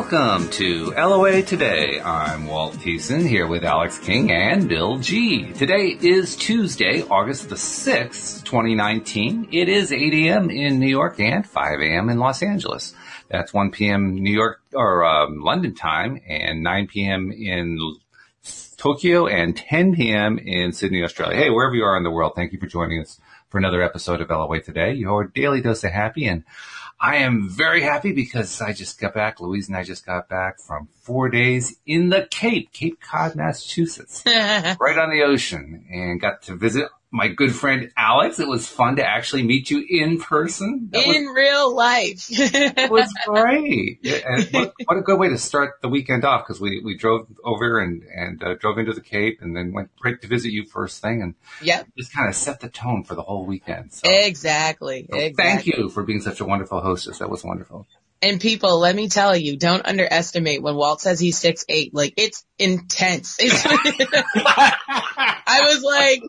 Welcome to LOA Today. I'm Walt Thiessen here with Alex King and Bill G. Today is Tuesday, August the 6th, 2019. It is 8 a.m. in New York and 5 a.m. in Los Angeles. That's 1 p.m. New York or um, London time and 9 p.m. in Tokyo and 10 p.m. in Sydney, Australia. Hey, wherever you are in the world, thank you for joining us for another episode of LOA Today, your daily dose of happy. And I am very happy because I just got back. Louise and I just got back from four days in the Cape, Cape Cod, Massachusetts, right on the ocean and got to visit my good friend Alex. It was fun to actually meet you in person. That in was, real life. it was great. And what, what, a good way to start the weekend off because we, we drove over and, and uh, drove into the Cape and then went right to visit you first thing and yep. just kind of set the tone for the whole weekend. So, exactly. so exactly. Thank you for being such a wonderful hostess. That was wonderful. And people, let me tell you, don't underestimate when Walt says he's six eight. Like it's intense. It's I was like,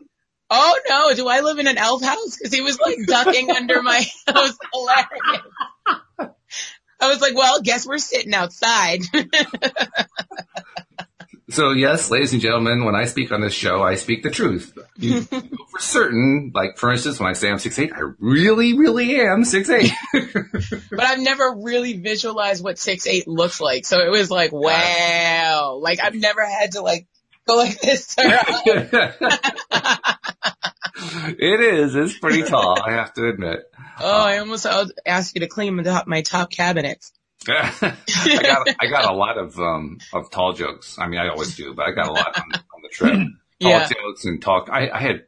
oh no, do I live in an elf house? Cause he was like ducking under my, was hilarious. I was like, well, guess we're sitting outside. so yes, ladies and gentlemen, when I speak on this show, I speak the truth. You, for certain, like for instance, when I say I'm six eight, I really, really am six eight. but I've never really visualized what six eight looks like. So it was like, wow. Like I've never had to like go like this it is. It's pretty tall, I have to admit. Oh, I almost asked you to clean my top cabinets. I got I got a lot of um of tall jokes. I mean, I always do, but I got a lot on, on the trip. Tall yeah. jokes and talk. I, I had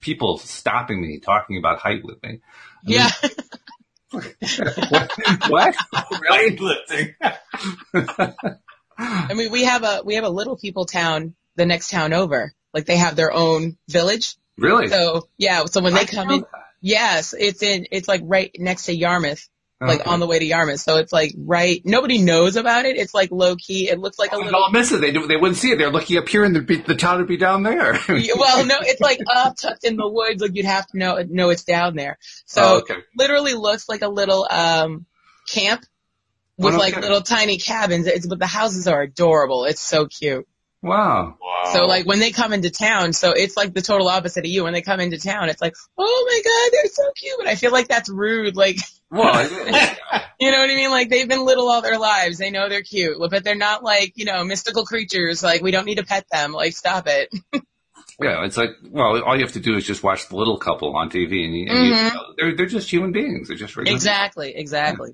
people stopping me, talking about height with me. I yeah. what? what? Weightlifting. I mean, we have a we have a little people town the next town over. Like they have their own village. Really? So yeah. So when they come in, yes, it's in. It's like right next to Yarmouth. Like Okay. on the way to Yarmouth, so it's like right. Nobody knows about it. It's like low key. It looks like a little. all miss it. They do, they wouldn't see it. They're looking up here, and the the town would be down there. Well, no, it's like up tucked in the woods. Like you'd have to know know it's down there. So Oh, okay. literally looks like a little um camp with Oh, no like little tiny cabins. It's but the houses are adorable. It's so cute. Wow. Wow. So like when they come into town, so it's like the total opposite of you. When they come into town, it's like, oh my god, they're so cute. And I feel like that's rude. Like, Well, you know what I mean? Like they've been little all their lives. They know they're cute, but they're not like, you know, mystical creatures. Like we don't need to pet them. Like stop it. yeah, it's like well, all you have to do is just watch the little couple on TV, and, you, and you, Mhm. they're they're just human beings. They're just regular, exactly. Exactly.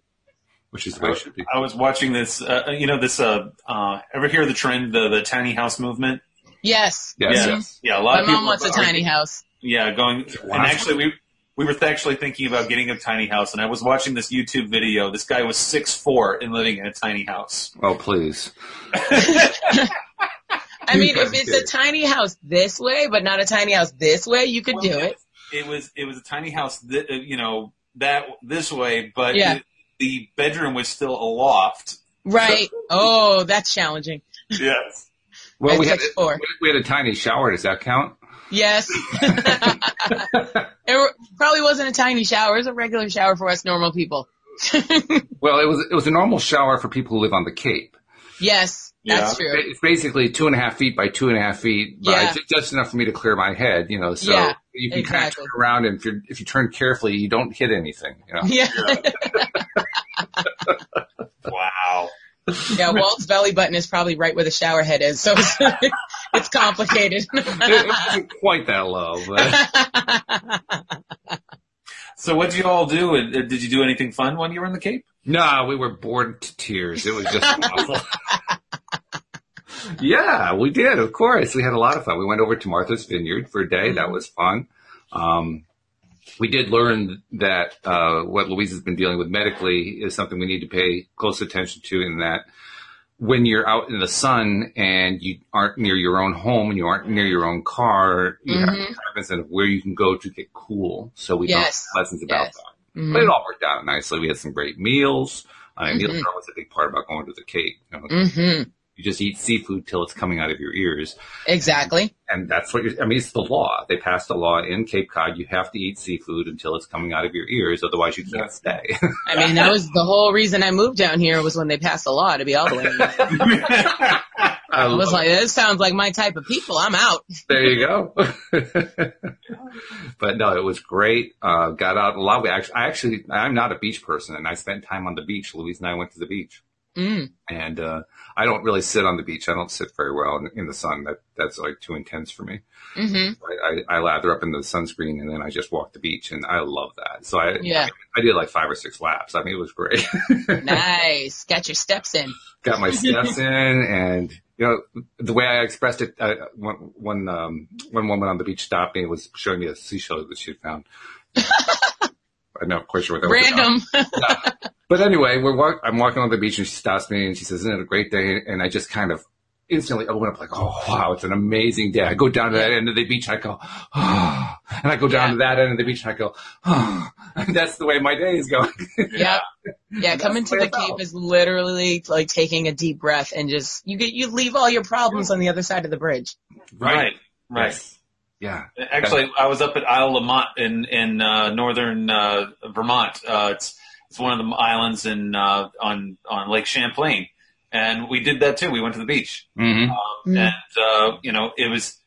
Which is the way it should be. I was watching this, uh, you know, this, uh, uh, ever hear the trend, the, the tiny house movement? Yes. Yes, yeah. yes. Yeah, a lot My of people. mom wants a are- tiny house. Yeah, going, Wow. and actually we, we were actually thinking about getting a tiny house and I was watching this YouTube video. This guy was six four and living in a tiny house. Oh, please. I mean, if it's a tiny house this way, but not a tiny house this way, you could do it. It was, it was a tiny house, th- uh, you know, that, this way, but Yeah. it- the bedroom was still aloft. loft. Right. Oh, that's challenging. Yes. Well, we had 6'4". we had a tiny shower. Does that count? Yes. it probably wasn't a tiny shower. It was a regular shower for us normal people. Well, it was it was a normal shower for people who live on the Cape. yes, that's Yeah. true. It's basically two and a half feet by two and a half feet, but Yeah. it's just enough for me to clear my head, you know. So Yeah, you can kind of turn around, and if you if you turn carefully, you don't hit anything. You know? Yeah. Wow. yeah, Walt's belly button is probably right where the shower head is, so it's, it's complicated. it, it wasn't quite that low, but So what did you all do? Uh, Did you do anything fun when you were in the Cape? no, we were bored to tears. It was just awful. Yeah, we did. Of course, we had a lot of fun. We went over to Martha's Vineyard for a day. That was fun. Um, we did learn that uh, what Louise has been dealing with medically is something we need to pay close attention to. In that, when you're out in the sun and you aren't near your own home and you aren't near your own car, you have to be cognizant of where you can go to get cool. So we Yes. don't lessons about Yes. that. Mhm. But it all worked out nicely. We had some great meals. I mean, meal Mhm. prep was a big part about going to the Cape. You know, Mhm. You just eat seafood till it's coming out of your ears. Exactly. And that's what you're, I mean, it's the law. They passed a law in Cape Cod. You have to eat seafood until it's coming out of your ears. Otherwise you can't stay. I mean, that was the whole reason I moved down here was when they passed the law to be all the way. I I was like, this sounds like my type of people. I'm out. there you go. but no, it was great. Uh, got out a lot. We actually, I actually, I'm not a beach person and I spent time on the beach. Louise and I went to the beach. Mm. and uh, I don't really sit on the beach. I don't sit very well in, in the sun. That that's like too intense for me. hmm I, I, I lather up in the sunscreen and then I just walk the beach, and I love that. So I Yeah. I, did like five or six laps. I mean, it was great. Nice. Got your steps in. Got my steps in, and you know the way I expressed it. Uh, one one um, one woman on the beach stopped me and was showing me a seashell that she'd found. I'm not quite sure what that was. about. Random. But anyway, we're walk- I'm walking on the beach and she stops me and she says, isn't it a great day? And I just kind of instantly open up like, oh wow, it's an amazing day. I go down to that end of the beach, I go, oh, and I go down Yeah. to that end of the beach and I go, oh, and that's the way my day is going. Yep. Yeah, coming to the it's Cape is literally like taking a deep breath and just you get you leave all your problems on the other side of the bridge. right, right. Yes. Yeah. Actually, I was up at Isle La Motte in in uh, northern uh, Vermont. Uh, it's it's one of the islands in uh, on on Lake Champlain, and we did that too. We went to the beach, Mm-hmm. um, Mm. and uh, you know it was,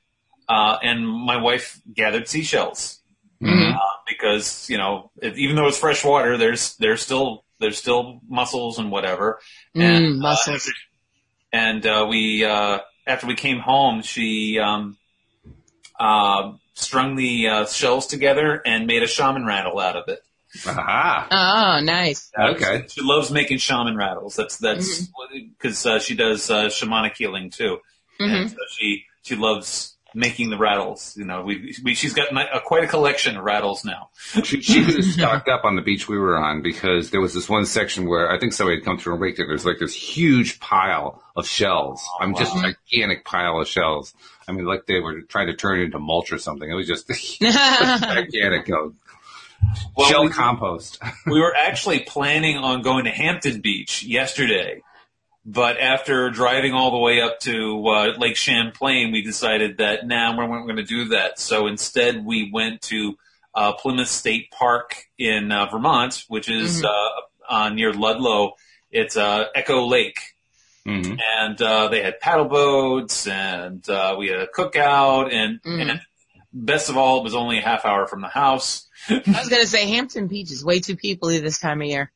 uh, and my wife gathered seashells Mm-hmm. uh, because you know if, even though it's fresh water, there's there's still there's still mussels and whatever. And, Mm, muscles. Uh, and uh, we uh, after we came home, she um, uh, strung the uh, shells together and made a shaman rattle out of it. Aha. Oh, nice. Okay. She loves making shaman rattles. That's that's because uh, she does uh, shamanic healing too, hmm and so she she loves making the rattles. You know, we, we she's got uh, quite a collection of rattles now. She, she could have stocked up on the beach we were on because there was this one section where I think somebody had come through and raked it. There's like this huge pile of shells. I mean, just a gigantic pile of shells. I mean, like they were trying to turn it into mulch or something. It was just gigantic you Well, shell we- compost. we were actually planning on going to Hampton Beach yesterday, but after driving all the way up to uh, Lake Champlain, we decided that now nah, we weren't going to do that. So instead, we went to uh, Plymouth State Park in uh, Vermont, which is Mhm. uh, uh, near Ludlow. It's uh, Echo Lake, hmm and uh, they had paddle boats, and uh, we had a cookout, and, Mhm. and best of all, it was only a half hour from the house. I was gonna say Hampton Beach is way too peoply this time of year.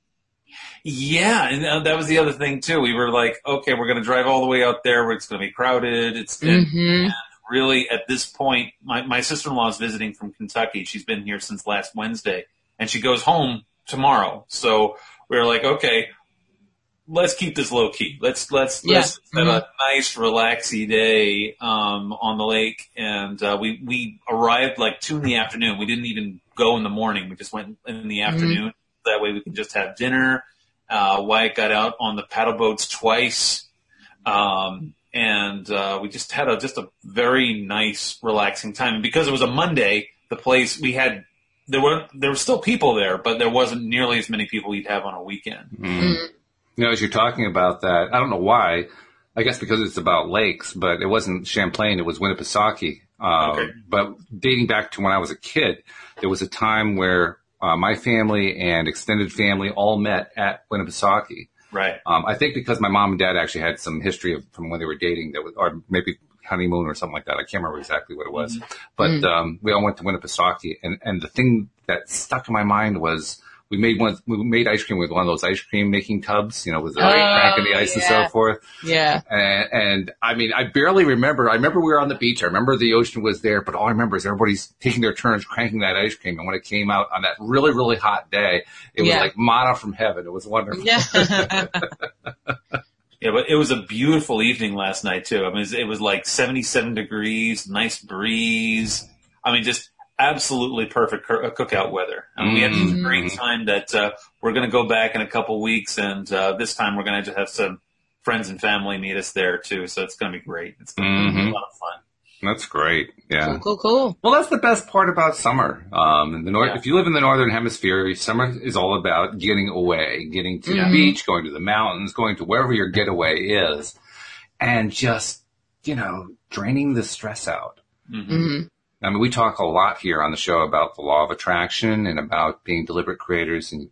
Yeah, and uh, that was the other thing too. We were like, okay, we're going to drive all the way out there. Where it's going to be crowded. It's and hmm really at this point. My my sister in law is visiting from Kentucky. She's been here since last Wednesday, and she goes home tomorrow. So we were like, okay, let's keep this low key. Let's let's Yeah. let's have a nice relaxy day um, on the lake. And uh, we we arrived like two in the afternoon. We didn't even go in the morning. We just went in the afternoon. That way we can just have dinner. Uh, Wyatt got out on the paddle boats twice. Um, and, uh, we just had a, just a very nice, relaxing time. And because it was a Monday, the place we had, there were, there were still people there, but there wasn't nearly as many people you'd have on a weekend. You know, as you're talking about that, I don't know why. I guess because it's about lakes, but it wasn't Champlain. It was Winnipesaukee. Uh, Okay. But dating back to when I was a kid, there was a time where uh, my family and extended family all met at Winnipesaukee. Right. Um, I think because my mom and dad actually had some history of, from when they were dating that was, or maybe honeymoon or something like that. I can't remember exactly what it was, but, um, we all went to Winnipesaukee and, and the thing that stuck in my mind was we made one, we made ice cream with one of those ice cream making tubs, you know, with the Oh, crack in the ice and so forth. Yeah. And, and I mean, I barely remember. I remember we were on the beach. I remember the ocean was there, but all I remember is everybody's taking their turns cranking that ice cream. And when it came out on that really, really hot day, it was Yeah. like manna from heaven. It was wonderful. Yeah. Yeah, but it was a beautiful evening last night too. I mean, it was like 77 degrees, nice breeze. I mean, just absolutely perfect uh, cookout weather. And mean, we had such a great time that uh, we're going to go back in a couple weeks, and uh, this time we're going to have some friends and family meet us there too. So it's going to be great. It's going to be Mhm. a lot of fun. That's great. Yeah. cool, cool, cool. Well, that's the best part about summer. Um, in the north, Yeah. if you live in the northern hemisphere, summer is all about getting away, getting to Mhm. the beach, going to the mountains, going to wherever your getaway is. and just, you know, draining the stress out. Mhm. I mean, we talk a lot here on the show about the law of attraction and about being deliberate creators. And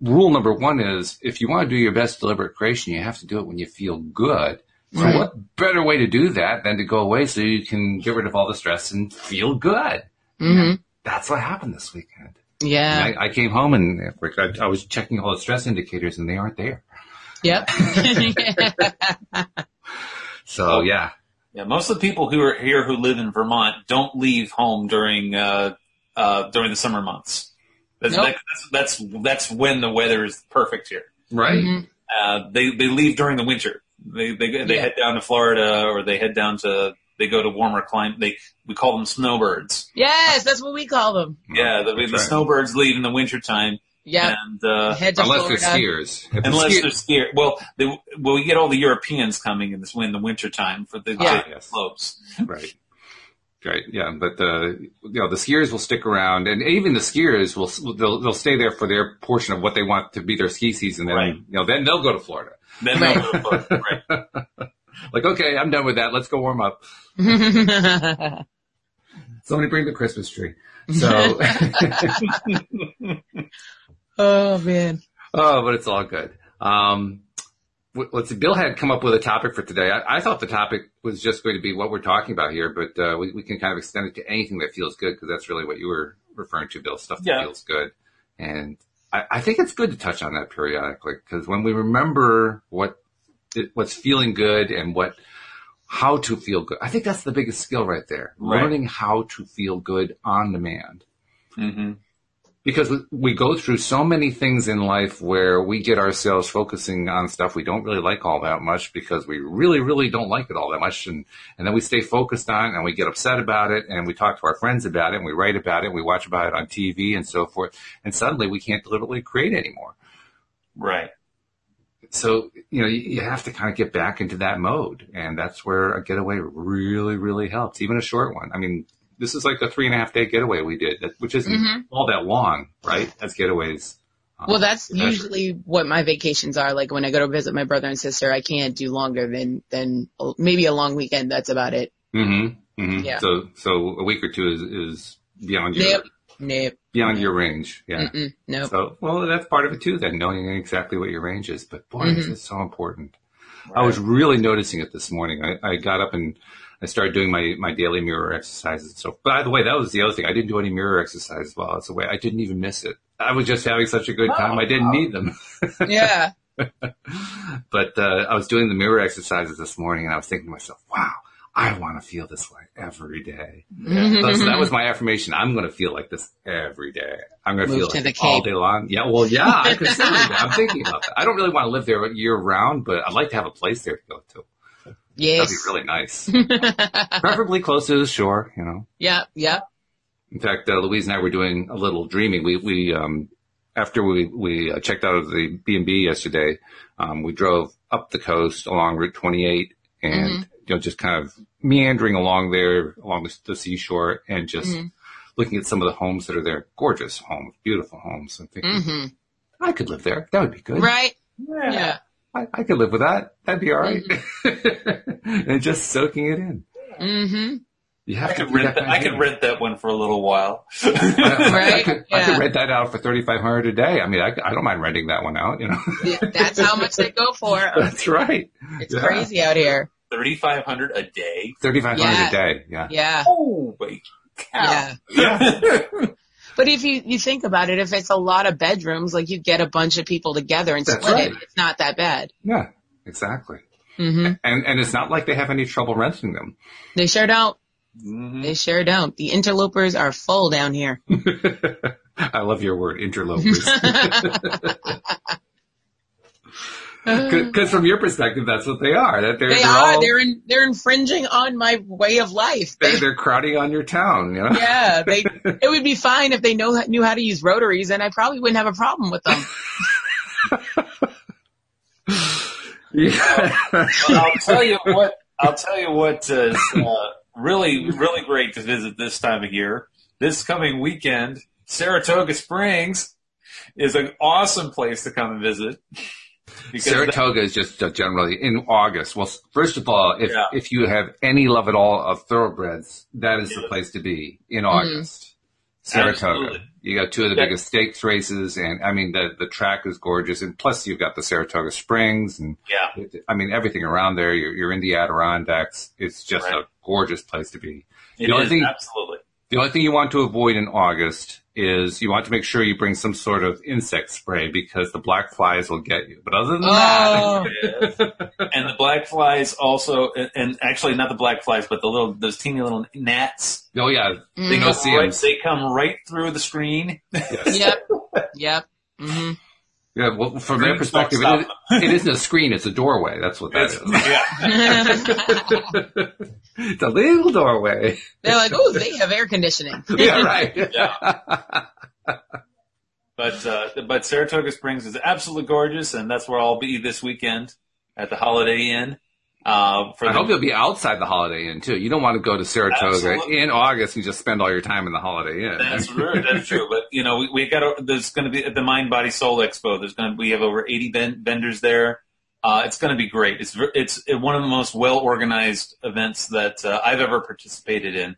rule number one is if you want to do your best deliberate creation, you have to do it when you feel good. So Right. what better way to do that than to go away so you can get rid of all the stress and feel good? hmm That's what happened this weekend. Yeah. I, I came home and I, I was checking all the stress indicators and they aren't there. Yep. So yeah, Yeah, most of the people who are here who live in Vermont don't leave home during uh, uh, during the summer months. That's, Nope. that, that's that's that's when the weather is perfect here. right. Mhm. Uh, they they leave during the winter. They they they Yeah. head down to Florida or they head down to they go to warmer climate. They we call them snowbirds. Yes, that's what we call them. Yeah, the, the right. snowbirds leave in the wintertime Yep. and uh, Head to Unless Florida. they're skiers. If unless ski- they're scared. Well, they, well, we get all the Europeans coming in this in the wintertime for the Yeah. Yes. slopes. Right. Right. Yeah. But the, you know, the skiers will stick around and even the skiers will, they'll, they'll stay there for their portion of what they want to be their ski season. Then, Right. you know, then they'll go to Florida. Then Right. they'll go to Florida. right. Like, okay, I'm done with that. Let's go warm up. Somebody bring the Christmas tree. So, oh man. oh, but it's all good. Um, let's see. Bill had come up with a topic for today. I, I thought the topic was just going to be what we're talking about here, but uh, we, we can kind of extend it to anything that feels good because that's really what you were referring to, Bill. Stuff that Yeah. feels good, and I, I think it's good to touch on that periodically because when we remember what it, what's feeling good and what how to feel good, I think that's the biggest skill right there. Right. Learning how to feel good on demand hmm because we- go through so many things in life where we get ourselves focusing on stuff we don't really like all that much because we really, really don't like it all that much. And, and then we stay focused on it and we get upset about it and we talk to our friends about it and we write about it and we watch about it on TV and so forth. And suddenly we can't deliberately create anymore. Right. So, you know, you have to kind of get back into that mode. And that's where a getaway really, really helps, even a short one. I mean, this is like a three and a half day getaway we did, that- which isn't Mhm. all that long, right? As getaways. Um, Well, that's usually what my vacations are. Like when I go to visit my brother and sister, I can't do longer than than maybe a long weekend. That's about it. Mm-hmm. mm-hmm. Yeah. So, so a week or two is, is beyond your Nope. Nope. beyond your range. Yeah. Mm-mm. Nope. So, well, that's part of it too. Then knowing exactly what your range is. But boy, this Mhm. is so important. I was really noticing it this morning. I, I got up and I started doing my, my daily mirror exercises. So, by the way, that was the other thing. I didn't do any mirror exercises while I was away. I didn't even miss it. I was just having such a good time. I didn't need them. Yeah. but uh, I was doing the mirror exercises this morning, and I was thinking to myself, "Wow, I want to feel this way every day." So, so that was my affirmation. I'm going to feel like this every day. I'm going to Move feel like all day long. Yeah, well, yeah, I. I'm thinking about that. I don't really want to live there year round, but I'd like to have a place there to go to. That'd be really nice. Preferably close to the shore, you know. Yeah, yeah. In fact, uh, Louise and I were doing a little dreaming. We, we, um, after we, we uh, checked out of the B&B yesterday, um, we drove up the coast along Route 28 and, you know, just kind of meandering along there, along the, the seashore and just Mhm. looking at some of the homes that are there. Gorgeous homes, beautiful homes. I'm thinking, hmm I could live there. That would be good. Right. Yeah. Yeah. I, I could live with that. That'd be all right. and just soaking it in. hmm You I have to could rent that that. I of could rent that one for a little while. I, I Right? could, I Yeah. could rent that out for thirty five hundred a day. I mean, I, I don't mind renting that one out. You know, Yeah, That's how much they go for. that's right. It's Yeah. crazy out here. Thirty five hundred a day. Thirty five hundred Yeah. a day. Yeah. Ah. Yeah. Oh wait. Yeah. Yeah. But if you, you think about it, if it's a lot of bedrooms, like you get a bunch of people together and That's split right. it, it's not that bad. Yeah. Exactly. hmm And and it's not like they have any trouble renting them. They sure don't. Mhm. They sure don't. The interlopers are full down here. I love your word, interlopers. Because from your perspective, that's what they are. That they're They they're are. all They're in, they're infringing on my way of life. they're, They, they're crowding on your town. You know. yeah, they. It would be fine if they know knew how to use rotaries, and I probably wouldn't have a problem with them. Yeah. Well, I'll tell you what. I'll tell you what is uh, really, really great to visit this time of year. This coming weekend, Saratoga Springs is an awesome place to come and visit. Because Saratoga is just uh, generally in August. Well, first of all, if Yeah. if you have any love at all of thoroughbreds, that is the place to be in August. Saratoga. Absolutely. You got two of the Yeah. biggest stakes races, and I mean the the track is gorgeous, and plus you've got the Saratoga Springs, and yeah, I mean everything around there. You're, you're in the Adirondacks. It's just Right. a gorgeous place to be. it The only is, thing- absolutely. The only thing you want to avoid in August is you want to make sure you bring some sort of insect spray because the black flies will get you. But other than Oh, Yes. and the black flies also, and actually not the black flies, but the little, those teeny little gnats. oh yeah, They Mm. no come, right, seams. they come right through the screen. Yes. yep, yep. hmm Yeah, well, from their perspective, it, it isn't a screen; it's a doorway. That's what that is. yeah. it's a little doorway. They're like, oh, they have air conditioning. yeah, right. Yeah. But uh, but Saratoga Springs is absolutely gorgeous, and that's where I'll be this weekend at the Holiday Inn. Uh, for I the, hope you'll be outside the Holiday Inn too. You don't want to go to Saratoga Absolutely. in August and just spend all your time in the Holiday Inn. That's true. That's true. But you know, we, we got there's going to be at the Mind Body Soul Expo. There's going to we have over 80 ven- vendors there. Uh, it's going to be great. It's it's one of the most well organized events that uh, I've ever participated in,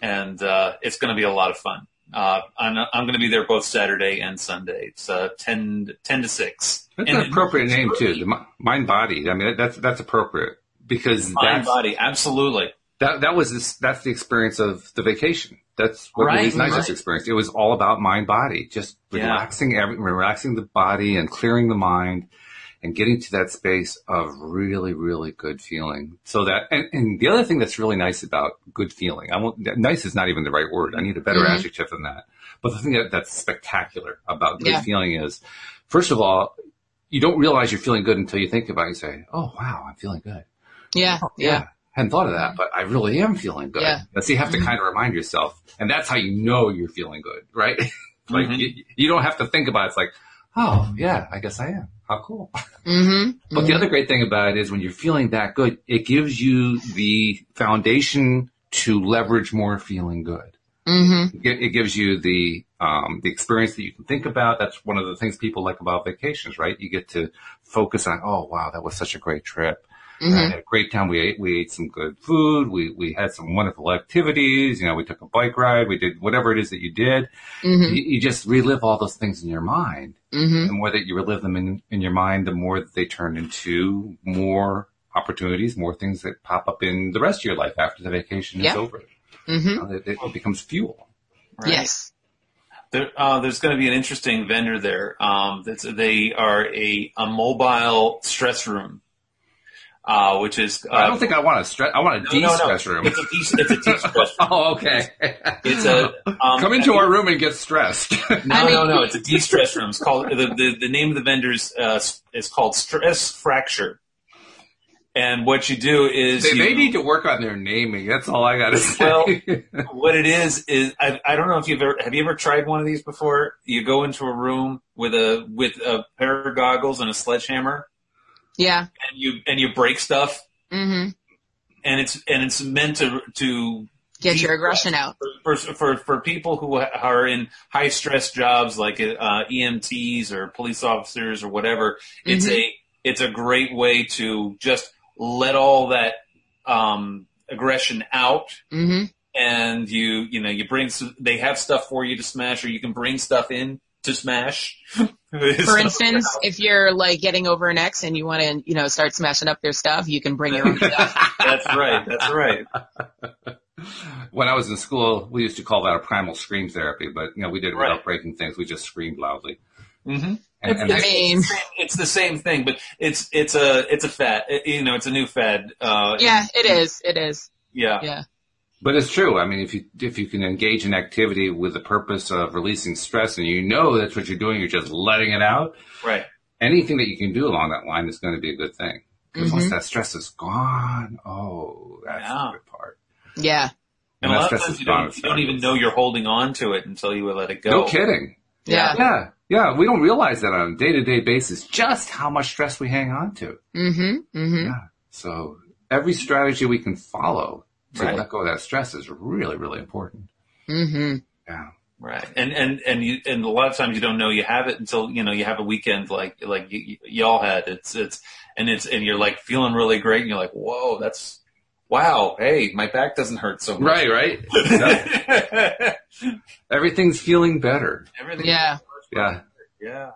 and uh, it's going to be a lot of fun. Uh, I'm I'm going to be there both Saturday and Sunday. It's uh, 10 10 to six. That's And an appropriate name too. The mind body. I mean, that's that's appropriate because Mind that's, Body, absolutely. that that was this, that's the experience of the vacation. That's what Right, Louise and I just experienced. It was all about mind body, just Yeah. relaxing every, relaxing the body and clearing the mind and getting to that space of really, really good feeling. So that, and, and the other thing that's really nice about good feeling, I won't, nice is not even the right word. I need a better Mhm. adjective than that. But the thing that, that's spectacular about good Yeah. feeling is, first of all, you don't realize you're feeling good until you think about it. You say, "Oh wow, I'm feeling good." Yeah, yeah. hadn't thought of that, but I really am feeling good. Yeah. So you have to Mhm. kind of remind yourself, and that's how you know you're feeling good, right? like Mhm. you, you don't have to think about it. It's like, oh yeah, I guess I am. How cool. hmm But the other great thing about it is when you're feeling that good, it gives you the foundation to leverage more feeling good. hmm It it gives you the um, the experience that you can think about. That's one of the things people like about vacations, right? You get to focus on, oh wow, that was such a great trip. Hmm I had a great time. We ate, we ate some good food. We, we had some wonderful activities. You know, we took a bike ride. We did whatever it is that you did. hmm You, you just relive all those things in your mind. hmm The more that you relive them in, in your mind, the more that they turn into more opportunities, more things that pop up in the rest of your life after the vacation Yeah. is over. hmm Uh, It, it becomes fuel. Right? Yes. There, uh, there's going to be an interesting vendor there. Um, that's, they are a, a mobile stress room, uh, which is. Uh, I don't think I want a stress. I want a no, no, no. de-stress room. It's a de- it's a de-stress room. oh, okay. It's a um, Come into our room and get stressed. No, I mean- no, no. It's a de-stress room. It's called the the, the name of the vendor's uh, is called Stress Fracture. And what you do is they you, may need to work on their naming. That's all I got to say. Well, what it is is I, I don't know if you've ever have you ever tried one of these before. You go into a room with a with a pair of goggles and a sledgehammer, Yeah. and you and you break stuff, hmm and it's and it's meant to to Get your aggression out. for for for people who are in high stress jobs like uh, EMTs or police officers or whatever. It's Mhm. a it's a great way to just let all that um, aggression out hmm and you you know you bring they have stuff for you to smash or you can bring stuff in to smash For instance, if you're like getting over an ex and you want to, you know, start smashing up their stuff, you can bring your own stuff. that's right that's right when I was in school, we used to call that a primal scream therapy, but you know, we did it Right. without breaking things. We just screamed loudly. hmm And, and I that's- mean, it's, the same- it's the same thing but it's it's a it's a fad It- you know it's a new fad uh yeah, it is. It is. yeah Yeah. But it's true. I mean, if you if you can engage in activity with the purpose of releasing stress, and you know that's what you're doing, you're just letting it out. right Anything that you can do along that line is going to be a good thing. Because Mhm. once that stress is gone, oh, that's Yeah. the good part. Yeah. And When a that lot of stress times is you gone, don't, you don't even know you're holding on to it until you let it go. No kidding. Yeah. Yeah, yeah. We don't realize that on a day to day basis just how much stress we hang on to. hmm hmm Yeah. So every strategy we can follow to Right. let go of that stress is really, really important. hmm Yeah. Right. And, and, and you, and a lot of times you don't know you have it until, you know, you have a weekend like, like y- y'all had. It's, it's, and it's, and you're like feeling really great and you're like, whoa, that's, wow. Hey, my back doesn't hurt so much. Right, right. Everything's feeling better. Everything. Yeah. Yeah. Yeah.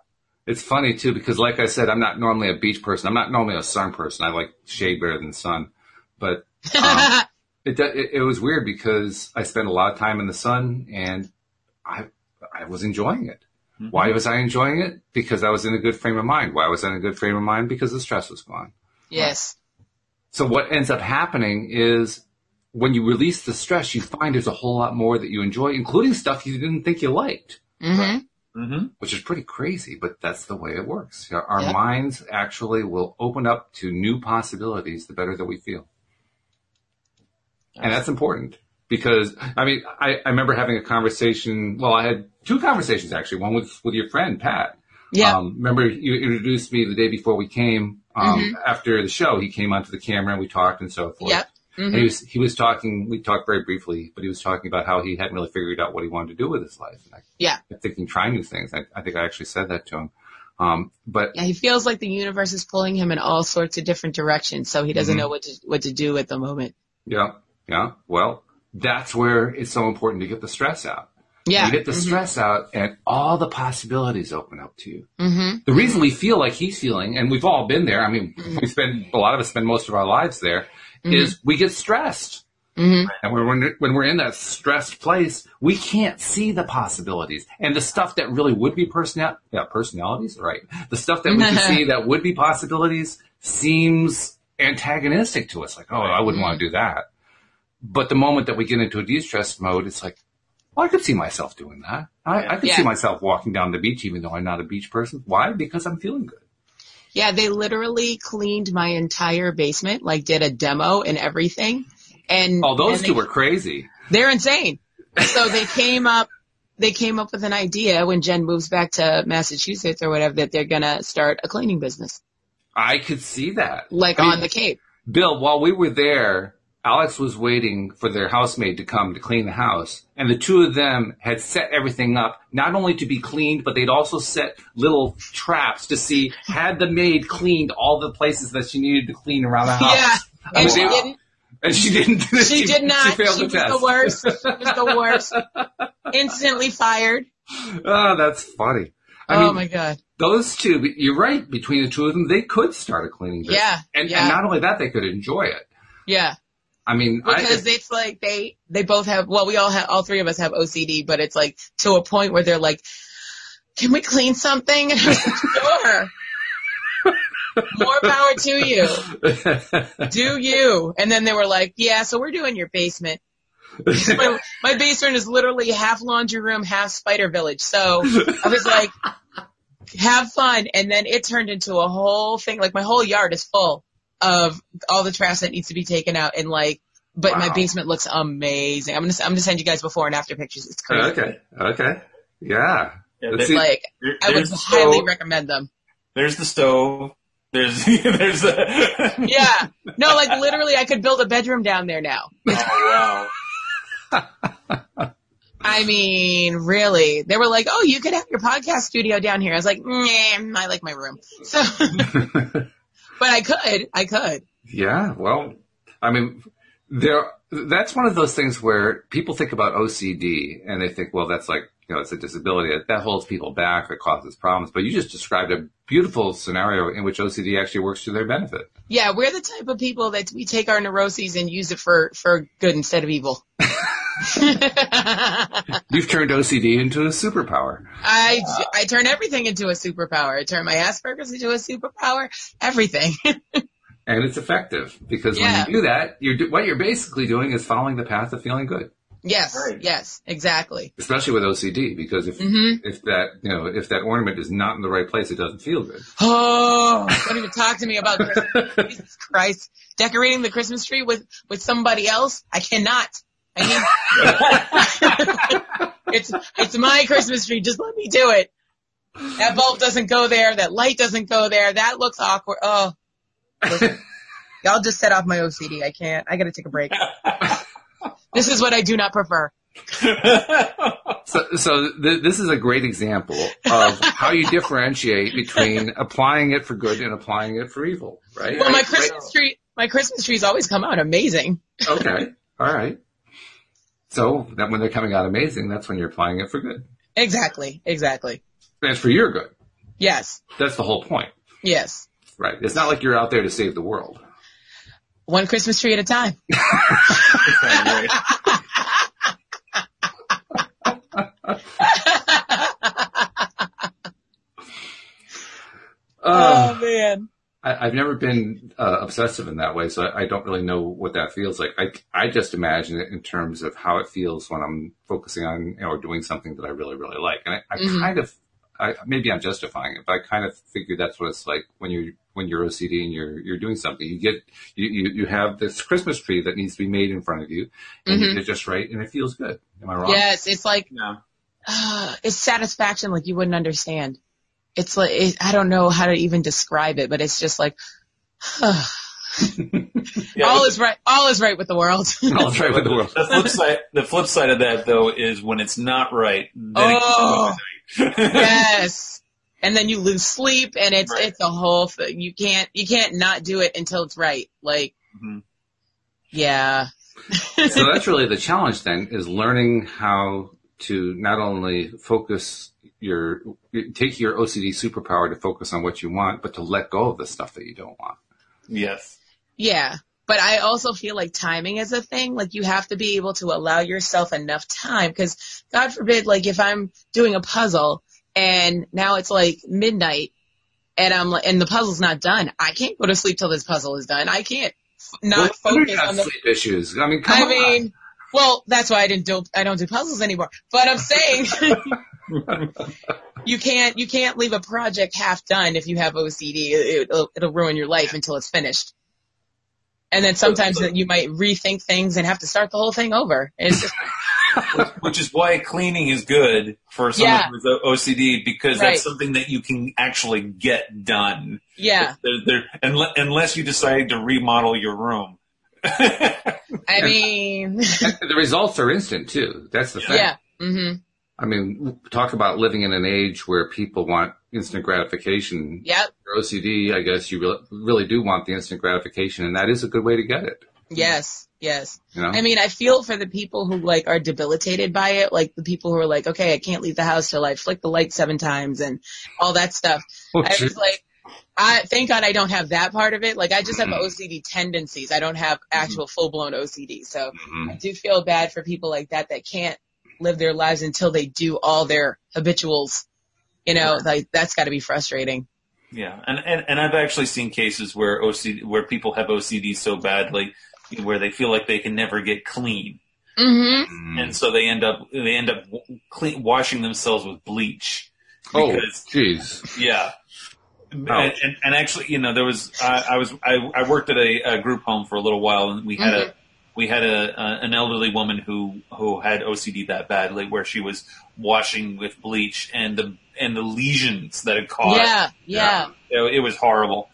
It's funny too because, like I said, I'm not normally a beach person. I'm not normally a sun person. I like shade better than sun. But um, it, it it was weird because I spent a lot of time in the sun and I I was enjoying it. Mm-hmm. Why was I enjoying it? Because I was in a good frame of mind. Why was I in a good frame of mind? Because the stress was gone. yes. So what ends up happening is when you release the stress, you find there's a whole lot more that you enjoy, including stuff you didn't think you liked. hmm Mm-hmm. which is pretty crazy, but that's the way it works. Our our Yep. minds actually will open up to new possibilities the better that we feel. And that's important because, I mean, I, I remember having a conversation. Well, I had two conversations actually. One with, with your friend, Pat. Yeah. Um, remember you introduced me the day before we came, um, after the show, he came onto the camera and we talked and so forth. Yep. And he was, he was talking, we talked very briefly, but he was talking about how he hadn't really figured out what he wanted to do with his life. And I Yeah. kept thinking, try new things. I, I think I actually said that to him. Um, but Yeah, he feels like the universe is pulling him in all sorts of different directions, so he doesn't Mhm. know what to what to do at the moment. yeah, yeah, well, that's where it's so important to get the stress out. Yeah. You get the stress out and all the possibilities open up to you. hmm The reason we feel like he's feeling, and we've all been there, I mean, we spend, a lot of us spend most of our lives there, is we get stressed. hmm And when we're, when we're in that stressed place, we can't see the possibilities. And the stuff that really would be personal, yeah, personalities, right. The stuff that we can see that would be possibilities seems antagonistic to us. Like, oh, I wouldn't want to do that. But the moment that we get into a de-stress mode, it's like, well, I could see myself doing that. I, I could see myself walking down the beach, even though I'm not a beach person. Why? Because I'm feeling good. Yeah, they literally cleaned my entire basement, like did a demo and everything. And Oh, those and two they- were crazy. They're insane. So they came up, they came up with an idea when Jen moves back to Massachusetts or whatever that they're gonna start a cleaning business, I could see that. like I mean, on the Cape. Bill, while we were there, Alex was waiting for their housemaid to come to clean the house. And the two of them had set everything up, not only to be cleaned, but they'd also set little traps to see had the maid cleaned all the places that she needed to clean around the house. Yeah, I and mean, she they- didn't. And she didn't. She did not. She failed She the was test. the worst. She was the worst. Instantly fired. Oh, that's funny. I oh mean, my god. those two, you're right, between the two of them, they could start a cleaning business. Yeah, And, yeah. and not only that, they could enjoy it. Yeah. I mean, I, because it's like they they both have well we all have all three of us have OCD but it's like to a point where they're like can we clean something? And I was like sure. More power to you. Do you. And then they were like yeah so we're doing your basement. My, my basement is literally half laundry room half spider village. So I was like have fun. And then it turned into a whole thing. Like my whole yard is full of all the trash that needs to be taken out and like but my basement looks amazing. I'm gonna I'm gonna send you guys before and after pictures. It's crazy. okay. Okay. Yeah. Yeah, Let's see. Like there- I would highly stove. recommend them. There's the stove. There's there's the Yeah. No, like literally I could build a bedroom down there now. Oh wow. I mean, really. They were like, "Oh, you could have your podcast studio down here." I was like, "Nah, I like my room." So, but I could. I could. yeah. Well, I mean, there, that's one of those things where people think about OCD and they think, well, that's like, you know, it's a disability that, that holds people back that causes problems. But you just described a beautiful scenario in which OCD actually works to their benefit. Yeah, we're the type of people that we take our neuroses and use it for for good instead of evil. You've turned OCD into a superpower. I, I turn everything into a superpower. I turn my Asperger's into a superpower. Everything. And it's effective because Yeah. when you do that, you're, do- what you're basically doing is following the path of feeling good. yes, Right. yes, exactly. especially with OCD, because if hmm if that you know if that ornament is not in the right place, it doesn't feel good. Oh, don't even talk to me about Christmas. Jesus Christ. Decorating the Christmas tree with, with somebody else? I cannot. I it's, it's my Christmas tree. Just let me do it. That bulb doesn't go there. That light doesn't go there. That looks awkward. Oh. Listen, y'all just set off my OCD. I can't. I gotta take a break. This is what I do not prefer. So, so th- this is a great example of how you differentiate between applying it for good and applying it for evil, right? Well, my Christmas tree, my Christmas trees always come out amazing. Okay. All right. So that when they're coming out amazing, that's when you're applying it for good. Exactly, exactly. And it's for your good. Yes, That's the whole point, yes. right? It's not like you're out there to save the world. One Christmas tree at a time. Right. Uh, oh man. I, I've never been uh, obsessive in that way, so I, I don't really know what that feels like. I, I just imagine it in terms of how it feels when I'm focusing on you know, or doing something that I really, really like. And I, I Mhm. kind of, I, maybe I'm justifying it, but I kind of figure that's what it's like when you're when you're OCD and you're you're doing something. You get you you, you have this Christmas tree that needs to be made in front of you, and you Mhm. get it just right, and it feels good. Am I wrong? Yes, it's like No. uh, it's satisfaction like you wouldn't understand. It's like it, I don't know how to even describe it, but it's just like Yeah, all is right. All is right with the world. I'll try with the world. the flip side, the flip side of that though is when it's not right. Then Oh. keeps yes. And then you lose sleep, and it's Right. it's a whole thing. You can't you can't not do it until it's right. Like, Mhm. yeah, so that's really the challenge then is learning how to not only focus your take your OCD superpower to focus on what you want, but to let go of the stuff that you don't want. Yes. yeah. But I also feel like timing is a thing. Like you have to be able to allow yourself enough time because God forbid, like if I'm doing a puzzle and now it's like midnight and I'm like, and the puzzle's not done, I can't go to sleep till this puzzle is done. I can't f- not Well, focus got on the sleep issues. I mean, come I on. mean, well, that's why I didn't do I don't do puzzles anymore. But I'm saying you can't you can't leave a project half done if you have OCD. It, will it'll ruin your life until it's finished. And then sometimes you might rethink things and have to start the whole thing over. It's just, Which is why cleaning is good for someone Yeah. who's OCD because Right. that's something that you can actually get done. yeah. There, there, unle- unless you decide to remodel your room. I mean, the results are instant too. That's the thing. yeah. hmm I mean, talk about living in an age where people want instant gratification. Yep. For OCD, I guess you really, really do want the instant gratification, and that is a good way to get it. Yes. Yes. You know? I mean, I feel for the people who like are debilitated by it, like the people who are like, okay, I can't leave the house till I flick the light seven times and all that stuff. I was like, I thank God I don't have that part of it. Like I just have Mhm. OCD tendencies. I don't have actual full blown OCD. So Mhm. I do feel bad for people like that that can't live their lives until they do all their habituals. You know, like that's got to be frustrating. Yeah, and, and and I've actually seen cases where OCD where people have OCD so badly where they feel like they can never get clean, Mm-hmm. Mm. and so they end up they end up clean, washing themselves with bleach. Oh, jeez. yeah, and, and, and actually, you know, there was I, I was I, I worked at a, a group home for a little while, and we had a we had a, a an elderly woman who who had OCD that badly, where she was washing with bleach, and the and the lesions that it caused. Yeah, yeah. It, it was horrible.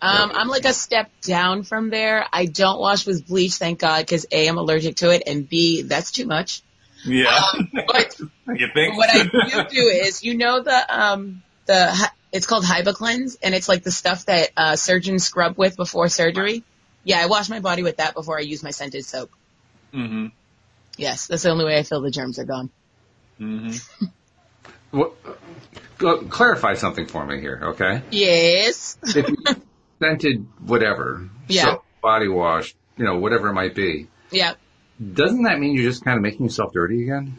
Um, I'm like a step down from there. I don't wash with bleach, thank God, because A, I'm allergic to it, and B, that's too much. Yeah, But you think? what I do do is, you know the um the it's called Hibiclens, and it's like the stuff that uh, surgeons scrub with before surgery. Yeah, I wash my body with that before I use my scented soap. hmm Yes, that's the only way I feel the germs are gone. hmm What, go, clarify something for me here, okay? Yes. If you scented whatever, Yeah. soap, body wash, you know, whatever it might be, Yeah. doesn't that mean you're just kind of making yourself dirty again?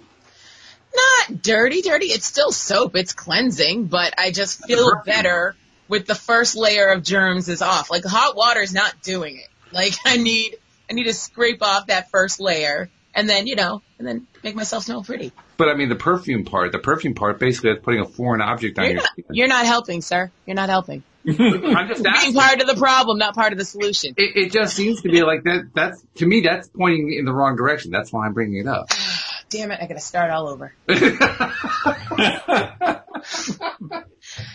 Not dirty, dirty. It's still soap. It's cleansing, but I just feel better with the first layer of germs is off. Like hot water's not doing it. Like I need, I need to scrape off that first layer and then, you know, and then make myself smell pretty. But I mean, the perfume part, the perfume part basically is putting a foreign object on You're your not, skin. you're not helping, sir. You're not helping. I'm just Being part of the problem, not part of the solution. It, it just seems to be like that. That's to me, that's pointing in the wrong direction. That's why I'm bringing it up. Damn it, I gotta start all over.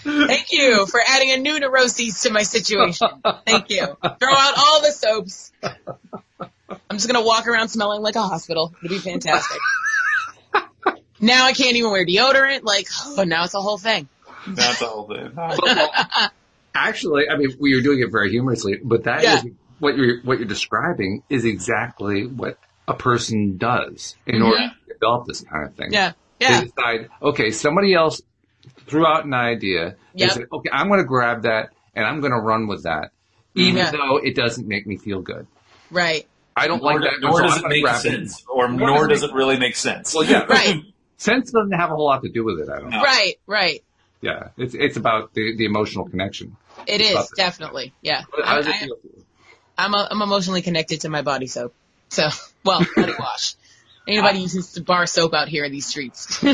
Thank you for adding a new neuroses to my situation. Thank you. Throw out all the soaps. I'm just gonna walk around smelling like a hospital. It'll be fantastic. Now I can't even wear deodorant. Like, oh, now it's a whole thing. That's a whole thing. Actually, I mean, we are doing it very humorously, but that is Yeah. what you're what you're describing is exactly what a person does in order to develop this kind of thing. Mm-hmm. yeah, yeah, They decide, okay, somebody else threw out an idea. They said, okay, I'm going to grab that and I'm going to run with that, even Yeah. though it doesn't make me feel good. right, I don't Nor, like that. nor so does it make grab sense, or Nor nor does does it it really make sense. Well, yeah, right, sense doesn't have a whole lot to do with it. I don't. No. right, right. Yeah, it's it's about the the emotional connection. It It's is definitely, yeah. How I, does it I, feel? I'm, a, I'm emotionally connected to my body soap. So, well, body wash. Anybody uses bar soap out here in these streets. I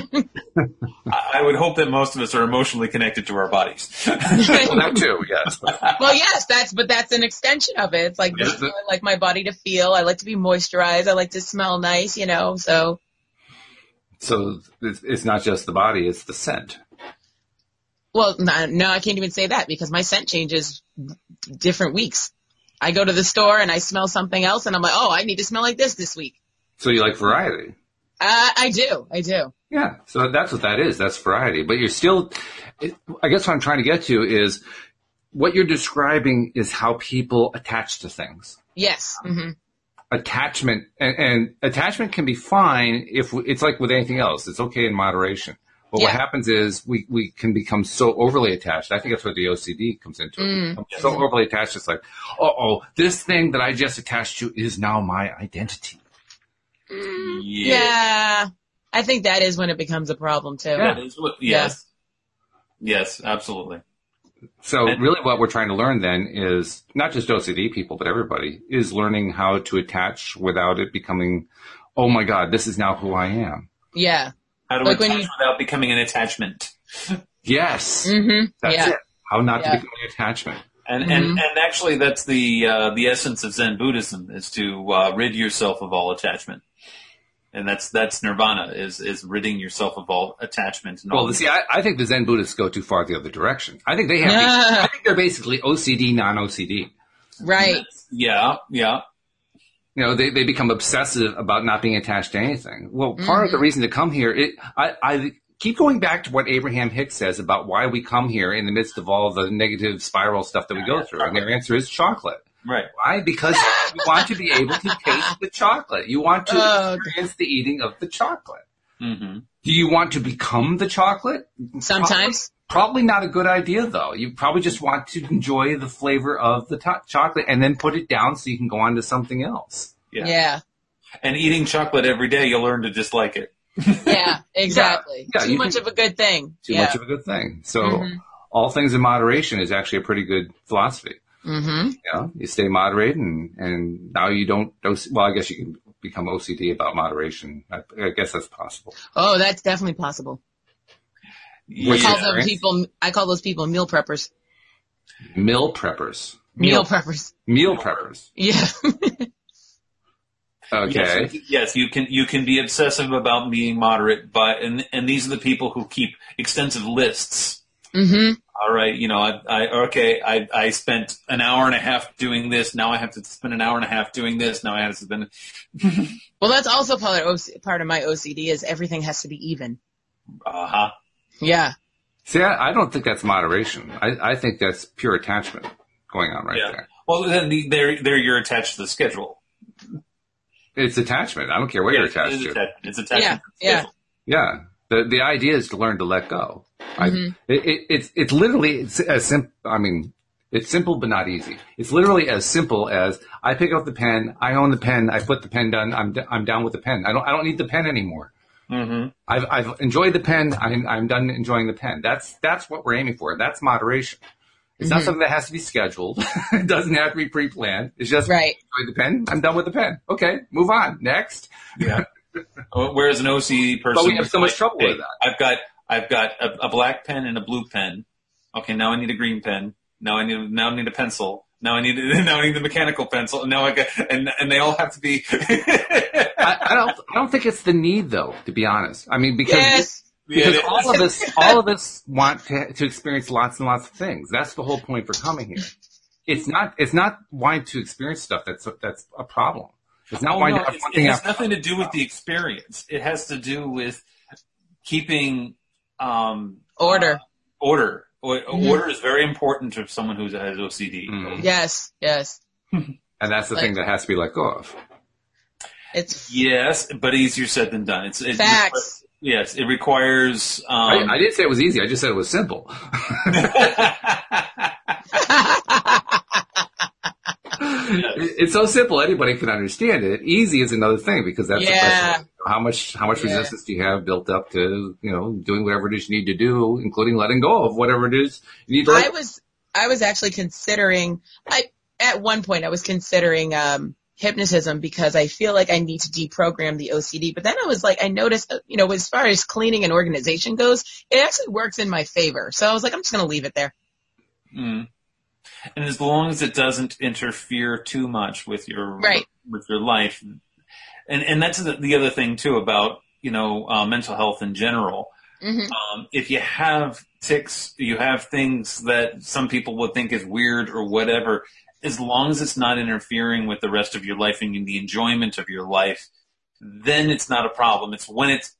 I would hope that most of us are emotionally connected to our bodies. Well, that too, yes. well, yes, that's, but that's an extension of it. It's like, this Is is it? how I like my body to feel. I like to be moisturized. I like to smell nice, you know, so. So it's, it's not just the body; it's the scent. Well, no, no, I can't even say that because my scent changes different weeks. I go to the store and I smell something else and I'm like, oh, I need to smell like this this week. So you like variety. Uh, I do. I do. Yeah, so that's what that is. That's variety. But you're still, I guess what I'm trying to get to is what you're describing is how people attach to things. Yes. hmm Attachment and, and attachment can be fine if it's like with anything else. It's okay in moderation. But what happens is we, we can become so overly attached. I think that's where the OCD comes into it. Mm. So overly attached. It's like, oh, this thing that I just attached to is now my identity. Yeah. I think that is when it becomes a problem too. That is what, yes. Yes, absolutely. So And- really what we're trying to learn then is not just OCD people, but everybody is learning how to attach without it becoming, oh my God, this is now who I am. Yeah. How to Like attach you- without becoming an attachment. Yes. hmm That's yeah. it. How not Yeah. to become an attachment. And, Mhm. and, and actually that's the, uh, the essence of Zen Buddhism is to, uh, rid yourself of all attachment. And that's, that's nirvana is, is ridding yourself of all attachment and all Well, see, I, I think the Zen Buddhists go too far the other direction. I think they have, Yeah. I think they're basically OCD, non-OCD. Right. Yeah, yeah. You know, they, they become obsessive about not being attached to anything. Well, part of the reason to come here, it, I, I keep going back to what Abraham Hicks says about why we come here in the midst of all the negative spiral stuff that we go through. And their answer is chocolate. Right. Why? Because you want to be able to taste the chocolate. You want to Oh. experience the eating of the chocolate. hmm Do you want to become the chocolate? Sometimes. Probably not a good idea though. You probably just want to enjoy the flavor of the to- chocolate and then put it down so you can go on to something else. Yeah. Yeah. And eating chocolate every day, you'll learn to dislike it. Yeah. Exactly. Yeah, Too much can- of a good thing. Too yeah. much of a good thing. So Mhm. all things in moderation is actually a pretty good philosophy. hmm You know, you stay moderate and, and now you don't, don't- well, I guess you can become OCD about moderation. I, I guess that's possible. Oh, that's definitely possible. Which I call right. people. I call those people meal preppers. Meal preppers. Meal preppers. Meal preppers. Yeah. Okay. Yes, yes, you can you can be obsessive about being moderate, but and and these are the people who keep extensive lists. hmm All right, you know, I, I okay, I I spent an hour and a half doing this. Now I have to spend an hour and a half doing this. Now I have to spend. Well, that's also part of part of my OCD is everything has to be even. Uh huh. Yeah. See, I, I don't think that's moderation. I, I think that's pure attachment going on right Yeah. there. Well, then the, there there you're attached to the schedule. It's attachment. I don't care what Yeah, you're attached it is to. attached- It's attachment. Yeah, the yeah. Yeah. The the idea is to learn to let go. I, Mhm. it, it, it's it's literally it's as simple. I mean, it's simple but not easy. It's literally as simple as I pick up the pen, I own the pen, I put the pen down, I'm d- I'm down with the pen. I don't I don't need the pen anymore. Mm-hmm. I've I've enjoyed the pen. I'm I'm done enjoying the pen. That's that's what we're aiming for. That's moderation. It's not Mhm. something that has to be scheduled. it doesn't have to be pre-planned. It's just Right. enjoy the pen. I'm done with the pen. Okay, move on. Next. Yeah. Whereas an OCD person, But we have so much like, trouble hey, with that. I've got I've got a, a black pen and a blue pen. Okay, now I need a green pen. Now I need now I need a pencil. Now I need now I need the mechanical pencil. And now I got and and they all have to be. I, I don't I don't think it's the need though, to be honest. I mean because Yes. Because all of us all of us want to, to experience lots and lots of things. That's the whole point for coming here. It's not it's not wanting to experience stuff that's that's a problem. It's not Oh, wanting no, to it's- it has nothing to do with the experience. It has to do with keeping um, Order. order. O- Mhm. Order is very important to someone who has OCD. Mhm. yes, yes. And that's the Like- thing that has to be let go of. It's Yes, but easier said than done. It's it, facts. Yes, it requires. I, Um, I didn't say it was easy. I just said it was simple. It- it's so simple anybody can understand it. Easy is another thing because that's the Yeah. question. How much how much Yeah. resistance do you have built up to you know doing whatever it is you need to do, including letting go of whatever it is you need to I was I was actually considering I at one point I was considering um hypnotism because I feel like I need to deprogram the OCD. But then I was like I noticed uh, you know as far as cleaning and organization goes, it actually works in my favor. So I was like I'm just going to leave it there. Mm. And as long as it doesn't interfere too much with your Right. with your life, and and that's the, the other thing too about you know uh, mental health in general. hmm Um, if you have tics, you have things that some people would think is weird or whatever. As long as it's not interfering with the rest of your life and the enjoyment of your life, then it's not a problem. It's when it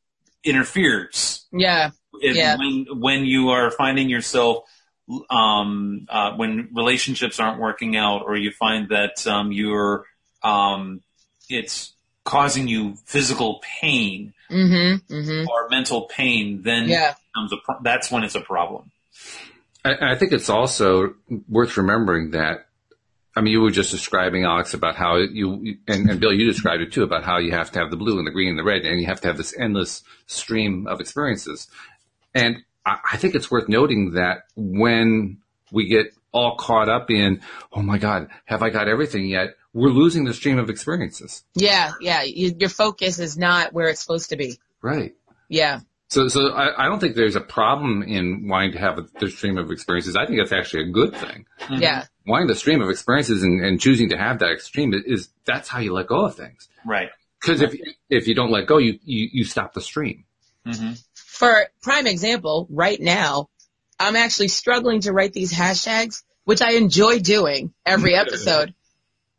interferes Yeah. it, Yeah. when when you are finding yourself um, uh, when relationships aren't working out, or you find that um, you're um, it's causing you physical pain hmm hmm or mental pain, then Yeah. it becomes a pro- that's when it's a problem. I, I think it's also worth remembering that. I mean, you were just describing Alex about how you and, and Bill, you described it too about how you have to have the blue and the green and the red, and you have to have this endless stream of experiences. And I, I think it's worth noting that when we get all caught up in, oh my God, have I got everything yet? We're losing the stream of experiences. Yeah. Yeah. You, your focus is not where it's supposed to be. Right. Yeah. So, so I, I don't think there's a problem in wanting to have a, the stream of experiences. I think that's actually a good thing. Mhm. Yeah. Wanting the stream of experiences and, and choosing to have that extreme is that's how you let go of things. right. Because if if you don't let go, you you, you stop the stream. hmm For prime example, right now, I'm actually struggling to write these hashtags, which I enjoy doing every episode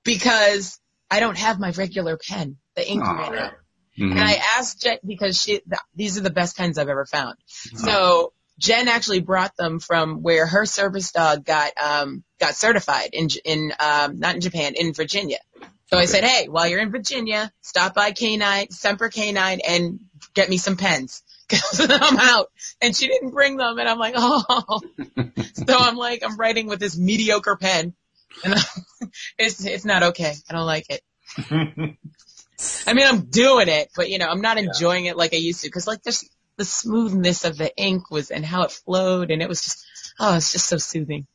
because I don't have my regular pen, the ink Aw. ran out. Mhm. And I asked Jen because she, th- these are the best pens I've ever found. So Jen actually brought them from where her service dog got, um, got certified in, in, um, not in Japan, in Virginia. So I said, hey, while you're in Virginia, stop by Canine, Semper Canine and get me some pens. Cause I'm out. And she didn't bring them and I'm like, oh. so I'm like, I'm writing with this mediocre pen and it's, it's not okay. I don't like it. I mean, I'm doing it, but you know, I'm not enjoying it like I used to. Cause like there's the smoothness of the ink was and how it flowed and it was just, oh, it's just so soothing.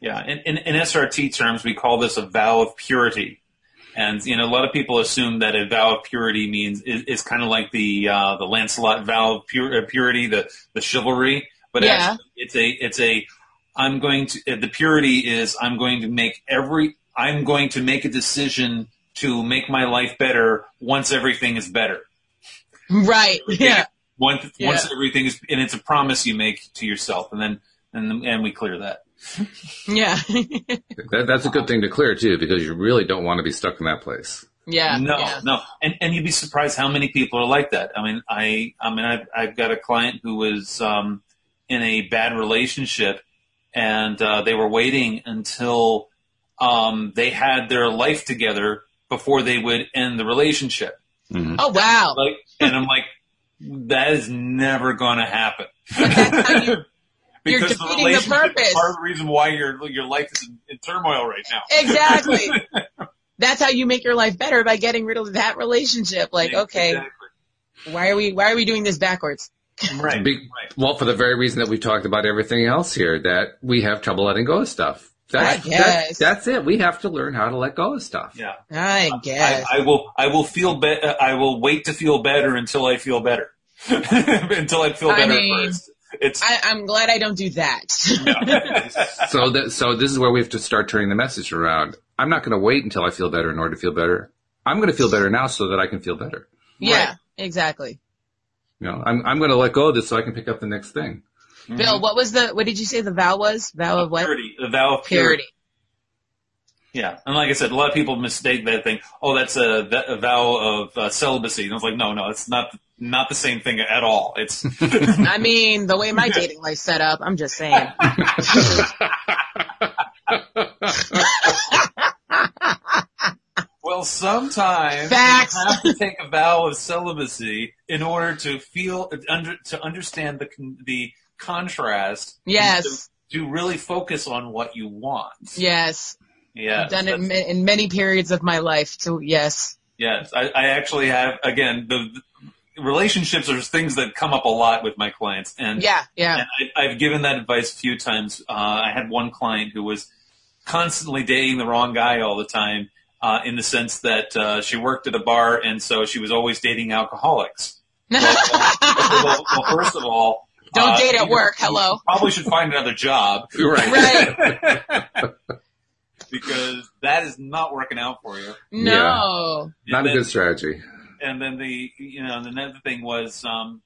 Yeah, in, in, in SRT terms, we call this a vow of purity. And you know, a lot of people assume that a vow of purity means is, is kind of like the uh, the Lancelot vow of pure, uh, purity, the the chivalry. But Yeah. actually, it's a it's a I'm going to the purity is I'm going to make every I'm going to make a decision to make my life better once everything is better. Right. Yeah. Once Yeah. once everything is and it's a promise you make to yourself, and then and and we clear that. Yeah. That, that's a good thing to clear too, because you really don't want to be stuck in that place. yeah. No, Yeah. no, and and you'd be surprised how many people are like that. I mean, I I mean, I've I've got a client who was um, in a bad relationship, and uh, they were waiting until um, they had their life together before they would end the relationship. Mhm. Oh wow. Like, and I'm like, that is never going to happen. that's how you- you're because defeating the relationship is purpose. part of the reason why your your life is in, in turmoil right now. Exactly. That's how you make your life better by getting rid of that relationship. Like, okay, Exactly. why are we why are we doing this backwards? right, Big, right. well, for the very reason that we've talked about everything else here, that we have trouble letting go of stuff. That, I guess. that, that's it. We have to learn how to let go of stuff. Yeah. I um, guess. I, I will. I will feel better. Uh, I will wait to feel better until I feel better. until I feel I better mean, first. It's I, I'm glad I don't do that. So that, so this is where we have to start turning the message around. I'm not going to wait until I feel better in order to feel better. I'm going to feel better now so that I can feel better. yeah, Right. exactly. You know, I'm, I'm going to let go of this so I can pick up the next thing. Bill, what was the what did you say the vow was? Vow of what? purity. The vow of purity. Purity. Yeah, and like I said, a lot of people mistake that thing. Oh, that's a, a vow of uh, celibacy. And I was like, no, no, it's not. not the same thing at all. It's I mean, the way my dating life's set up, I'm just saying. well, sometimes Facts. you have to take a vow of celibacy in order to feel under to understand the the contrast. Yes. To, to really focus on what you want. Yes. Yeah. I've done it in, ma- in many periods of my life. So yes. Yes, I, I actually have. Again, the, the relationships are things that come up a lot with my clients, and Yeah. Yeah. And I, I've given that advice a few times. Uh, I had one client who was constantly dating the wrong guy all the time, uh, in the sense that uh, she worked at a bar, and so she was always dating alcoholics. Well, well, well, first of all, Don't uh, date at work. Hello. Probably should find another job right. Right. because that is not working out for you. No. Not And a good strategy. and then the you know the another thing was um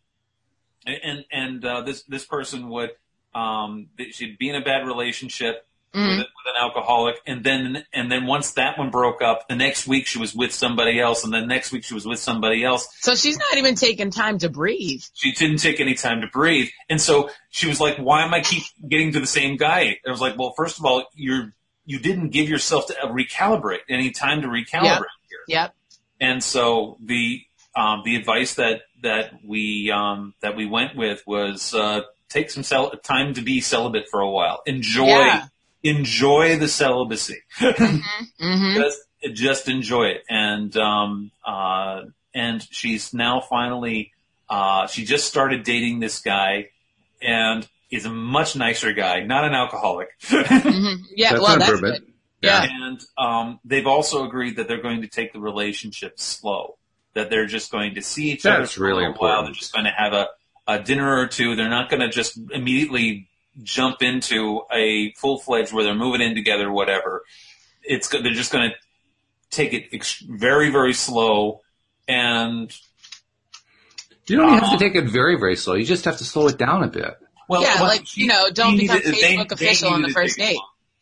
and and uh, this this person would um she'd be in a bad relationship Mm. with, with an alcoholic and then and then once that one broke up the next week she was with somebody else and then next week she was with somebody else So she's not even taking time to breathe. she didn't take any time to breathe and so she was like why am i keep getting to the same guy i was like well first of all you're you didn't give yourself to recalibrate any time to recalibrate here Yep. and so the um, the advice that that we um, that we went with was uh, take some cel- time to be celibate for a while. Enjoy Yeah. Enjoy the celibacy. hmm just just enjoy it. And um, uh, and she's now finally uh, she just started dating this guy, and is a much nicer guy, not an alcoholic. hmm Yeah. That's well, that's improvement. good. Yeah. And um, they've also agreed that they're going to take the relationship slow. That they're just going to see each other for really a while. important. They're just going to have a, a dinner or two. They're not going to just immediately jump into a full fledged where they're moving in together, whatever. It's they're just going to take it ex- very very slow and You don't even have to take it very, very slow. You just have to slow it down a bit. well yeah, what like you know, don't become needed- Facebook they official on the first date.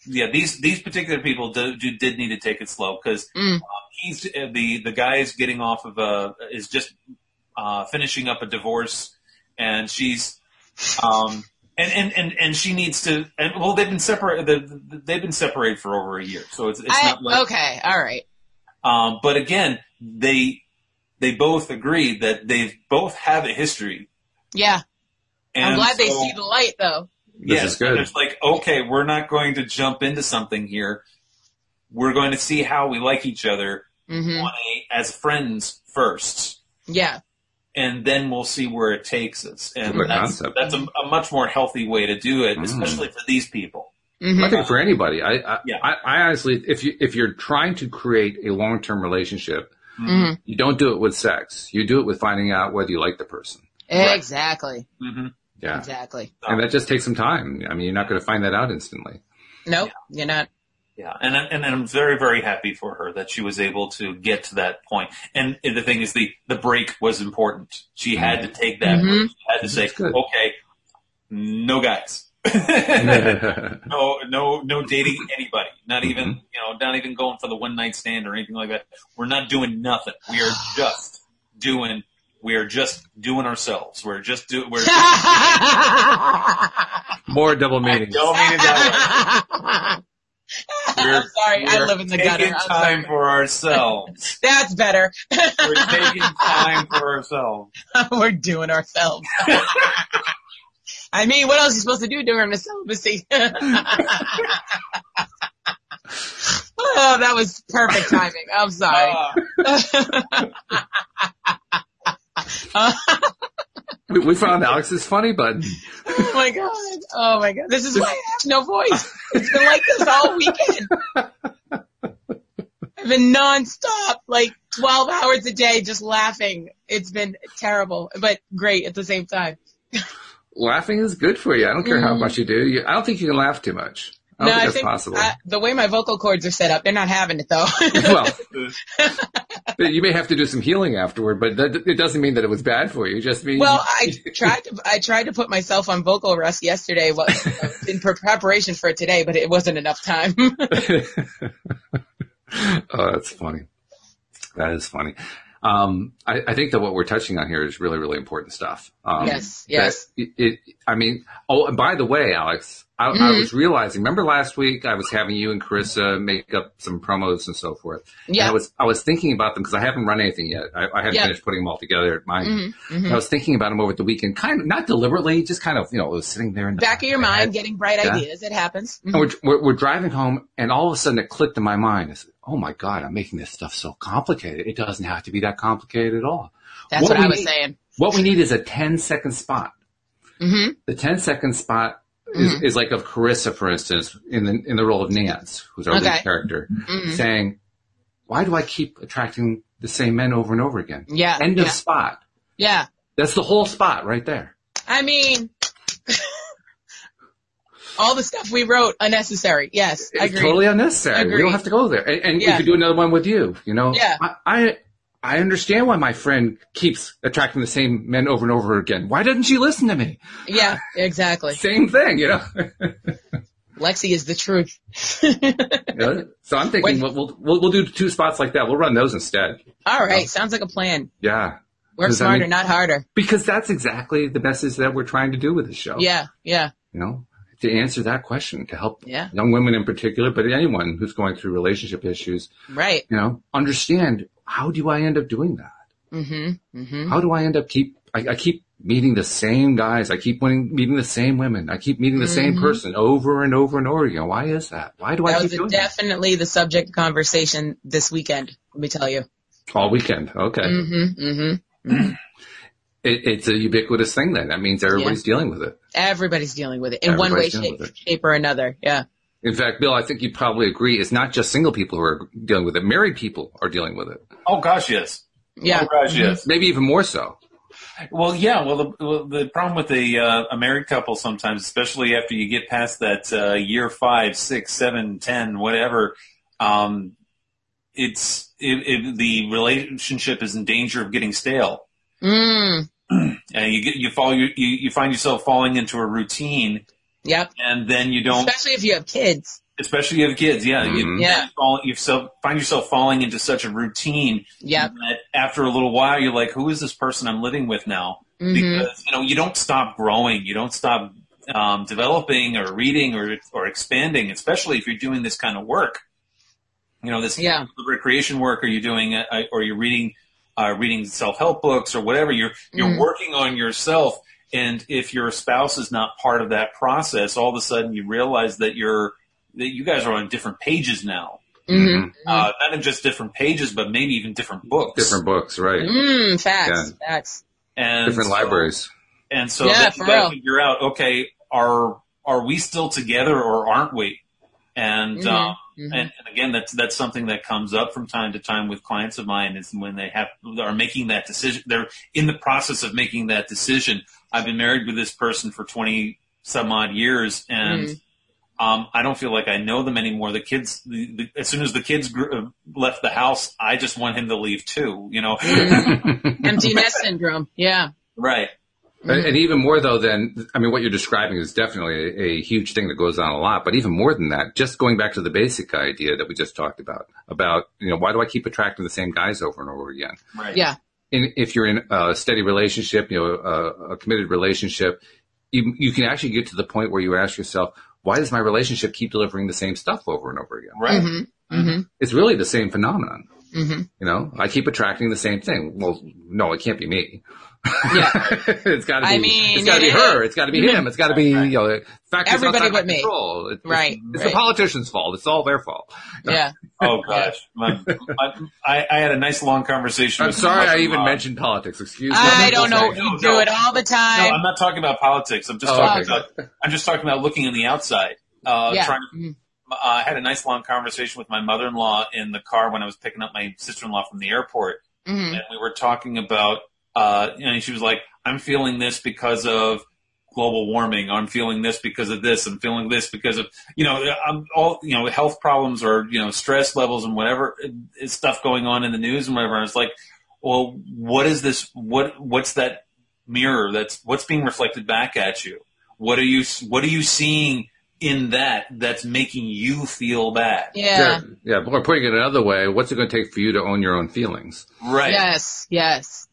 Yeah, these these particular people do, do, did need to take it slow because Mm. he's uh, the the is getting off of a is just uh, finishing up a divorce, and she's um and and and, and she needs to and well they've been separated they've been separated for over a year, so it's it's I, not like okay. All right. um but again they they both agree that they both have a history. Yeah. And I'm glad they see the light though. This yes, is good. and It's like, okay, we're not going to jump into something here. We're going to see how we like each other hmm on a, as friends first, Yeah. And then we'll see where it takes us. And Good that's, concept. that's a, a much more healthy way to do it, Mm. especially for these people. hmm I think for anybody, I, I, Yeah. I, I honestly, if you, if you're trying to create a long-term relationship, hmm you don't do it with sex. You do it with finding out whether you like the person. Right. Exactly. hmm Yeah. Exactly. And that just takes some time. I mean, you're not going to find that out instantly. Nope. You're not. Yeah, and I- and I'm very very happy for her that she was able to get to that point. And the thing is, the the break was important. She had to take that. Mhm. She had to say, okay, no guys. no, no, no dating anybody. Not even, Mhm. you know, not even going for the one night stand or anything like that. We're not doing nothing. We are just doing. We are just doing ourselves. We're just doing. We're. More double I meanings. don't mean it that way. We're, I'm sorry. I live in the taking gutter. I'm time for ourselves. That's better. We're taking time for ourselves. We're doing ourselves. I mean, what else are you supposed to do during the celibacy? oh, that was perfect timing. I'm sorry. Uh, We, we found Alex's funny button. oh my god. Oh my god. This is why I have no voice. It's been like this all weekend. I've been nonstop, like 12 hours a day, just laughing. It's been terrible, but great at the same time. Laughing is good for you. I don't care how Mhm. much you do. You, I don't think you can laugh too much. I don't think that's possible. I- the way my vocal cords are set up, they're not having it though. well, you may have to do some healing afterward, but that, it doesn't mean that it was bad for you. Just means Well, I tried to I tried to put myself on vocal rest yesterday, what, in preparation for today, but it wasn't enough time. oh, that's funny. That is funny. Um, I, I think that what we're touching on here is really, really important stuff. Um, Yes, yes. It, it, I mean, oh, and by the way, Alex, I, I Mhm. was realizing, remember last week I was having you and Carissa make up some promos and so forth. And Yeah. I was, I was thinking about them because I haven't run anything yet. I, I haven't finished putting them all together at mine. Mhm, mhm. I was thinking about them over the weekend, kind of, not deliberately, just kind of, you know, it was sitting there in the Back of your mind, getting bright Yeah. ideas. It happens. And we're, we're, we're driving home, and all of a sudden it clicked in my mind. I said, "Oh my God, I'm making this stuff so complicated. It doesn't have to be that complicated at all. That's what what, I was need- saying. What we need is a 10 second spot. hmm The 10 second spot is, Mm-hmm. is like of Carissa, for instance, in the in the role of Nance, who's our lead Okay. character, Mhm. saying, "Why do I keep attracting the same men over and over again?" Yeah. End yeah. of spot. Yeah. That's the whole spot right there. I mean, all the stuff we wrote unnecessary. Yes, I It's agree. totally unnecessary. We don't have to go there. And, and we could do another one with you. You know, Yeah. I, I I understand why my friend keeps attracting the same men over and over again. Why didn't she listen to me? Yeah, exactly. Same thing, you know. Lexi is the truth. Know? So I'm thinking When- we'll, we'll we'll do two spots like that. We'll run those instead. All right, sounds like a plan. Yeah, Work Does smarter, mean- not harder. because that's exactly the message that we're trying to do with the show. Yeah, yeah, you know, to answer that question to help Yeah. young women in particular, but anyone who's going through relationship issues, right. you know, understand how do I end up doing that? Mm-hmm. Mm-hmm. How do I end up keep, I, I keep meeting the same guys. I keep winning, meeting the same women. I keep meeting the same Mhm. person over and over and over again. Why is that? Why do I That keep was doing that? definitely the subject of conversation this weekend. Let me tell you. All weekend. Okay. Mm-hmm. Mm-hmm. It, it's a ubiquitous thing then. That means everybody's dealing with it. Everybody's dealing with it in one way, shape, shape or another. Yeah. In fact, Bill, I think you probably agree. It's not just single people who are dealing with it. Married people are dealing with it. Oh gosh, yes. Yeah. Oh gosh, yes. Maybe even more so. Well, yeah. Well, the, well, the problem with a, uh, a married couple sometimes, especially after you get past that uh, year five, six, seven, ten, whatever, um, it's it, it, the relationship is in danger of getting stale, Mm. and you get you fall you you, you find yourself falling into a routine, Yep. and then you don't. Especially if you have kids. Especially if you have kids, yeah. You, Mhm. Yeah. fall, you find yourself falling into such a routine Yep. that after a little while, you're like, "Who is this person I'm living with now?" Mm-hmm. because you know you don't stop growing, you don't stop um, developing or reading or or expanding, especially if you're doing this kind of work. You know this Yeah. recreation work, or you're doing, uh, or you're reading uh, reading self help books or whatever. You're you're Mhm. working on yourself, and if your spouse is not part of that process, all of a sudden you realize that you're that you guys are on different pages now. Mm-hmm. Uh, not in just different pages, but maybe even different books. Different books, right? Mm, facts. Facts. and Different so- libraries. And so Yeah, then you gotta figure out, okay, are are we still together or aren't we? And Mhm, um, mhm. and, and again, that's that's something that comes up from time to time with clients of mine is when they have are making that decision. They're in the process of making that decision. I've been married with this person for twenty some odd years, and Mhm. um, I don't feel like I know them anymore. The kids, the, the, as soon as the kids grew, uh, left the house, I just want him to leave too. You know, Mm-hmm. Empty nest syndrome. Yeah. right? And, and even more though than, I mean, what you're describing is definitely a, a huge thing that goes on a lot. But even more than that, just going back to the basic idea that we just talked about, about, you know, why do I keep attracting the same guys over and over again? Right. Yeah. in, if you're in a steady relationship, you know, a, a committed relationship, you, you can actually get to the point where you ask yourself, why does my relationship keep delivering the same stuff over and over again? Right. Mm-hmm. Mm-hmm. It's really the same phenomenon. Mm-hmm. You know, I keep attracting the same thing. Well, no, it can't be me. Yeah. it's got to be. I mean, it's got to be her. It's got to be him. It's got to be you know factors Everybody but me. control. It's, Right, It's, right. the politicians' fault. It's all their fault. Yeah. Oh gosh, my, my, I, I had a nice long conversation. I'm with sorry I even mother-in-law. mentioned politics. Excuse me. I don't know. no, You no. do it all the time. No, time. I'm not talking about politics. I'm just Oh, talking okay. about. I'm just talking about looking on the outside. Uh, yeah. trying, Mhm. Uh, I had a nice long conversation with my mother-in-law in the car when I was picking up my sister-in-law from the airport, Mhm. and we were talking about. Uh, and she was like, "I'm feeling this because of." global warming. I'm feeling this because of this. I'm feeling this because of, you know, I'm all, you know, health problems or, you know, stress levels and whatever uh, stuff going on in the news and whatever. I was like, well, what is this? What, what's that mirror? That's what's being reflected back at you. What are you, what are you seeing in that that's making you feel bad. Yeah. Yeah. Or putting it another way, what's it going to take for you to own your own feelings? Right. Yes. Yes.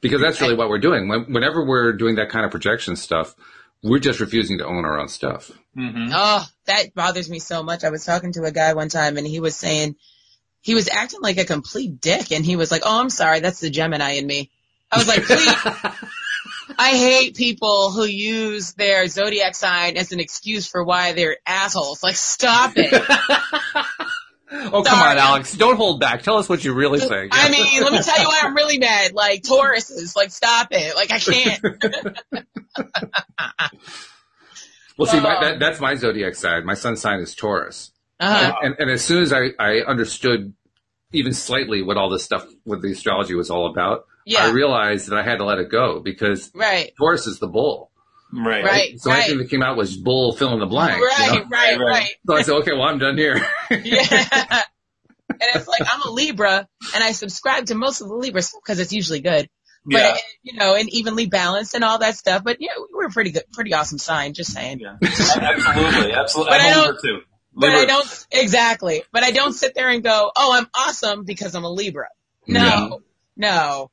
Because that's really what we're doing. Whenever we're doing that kind of projection stuff, we're just refusing to own our own stuff. hmm Oh, that bothers me so much. I was talking to a guy one time and he was saying he was acting like a complete dick and he was like, "Oh, I'm sorry, that's the Gemini in me." I was like, "Please, I hate people who use their zodiac sign as an excuse for why they're assholes. Like, stop it." Oh, come Sorry. on, Alex. Don't hold back. Tell us what you really think. I mean, let me tell you why I'm really mad. Like Tauruses, like stop it. Like I can't. well, see, my, that, that's my zodiac sign. My sun sign is Taurus. Uh-huh. And, and as soon as I, I understood even slightly what all this stuff with the astrology was all about, Yeah. I realized that I had to let it go because Right. Taurus is the bull. Right. Right. So anything that came out was bull fill in the blank. Right, you know? right, Right. right. So I said, okay, well, I'm done here. Yeah. And it's like I'm a Libra, and I subscribe to most of the Libras because it's usually good. But Yeah. you know, and evenly balanced and all that stuff. But yeah, we're a pretty good, pretty awesome sign. Just saying. Yeah. absolutely. Absolutely. But I'm I a don't- Libra too. But I don't exactly. But I don't sit there and go, "Oh, I'm awesome because I'm a Libra." No, no.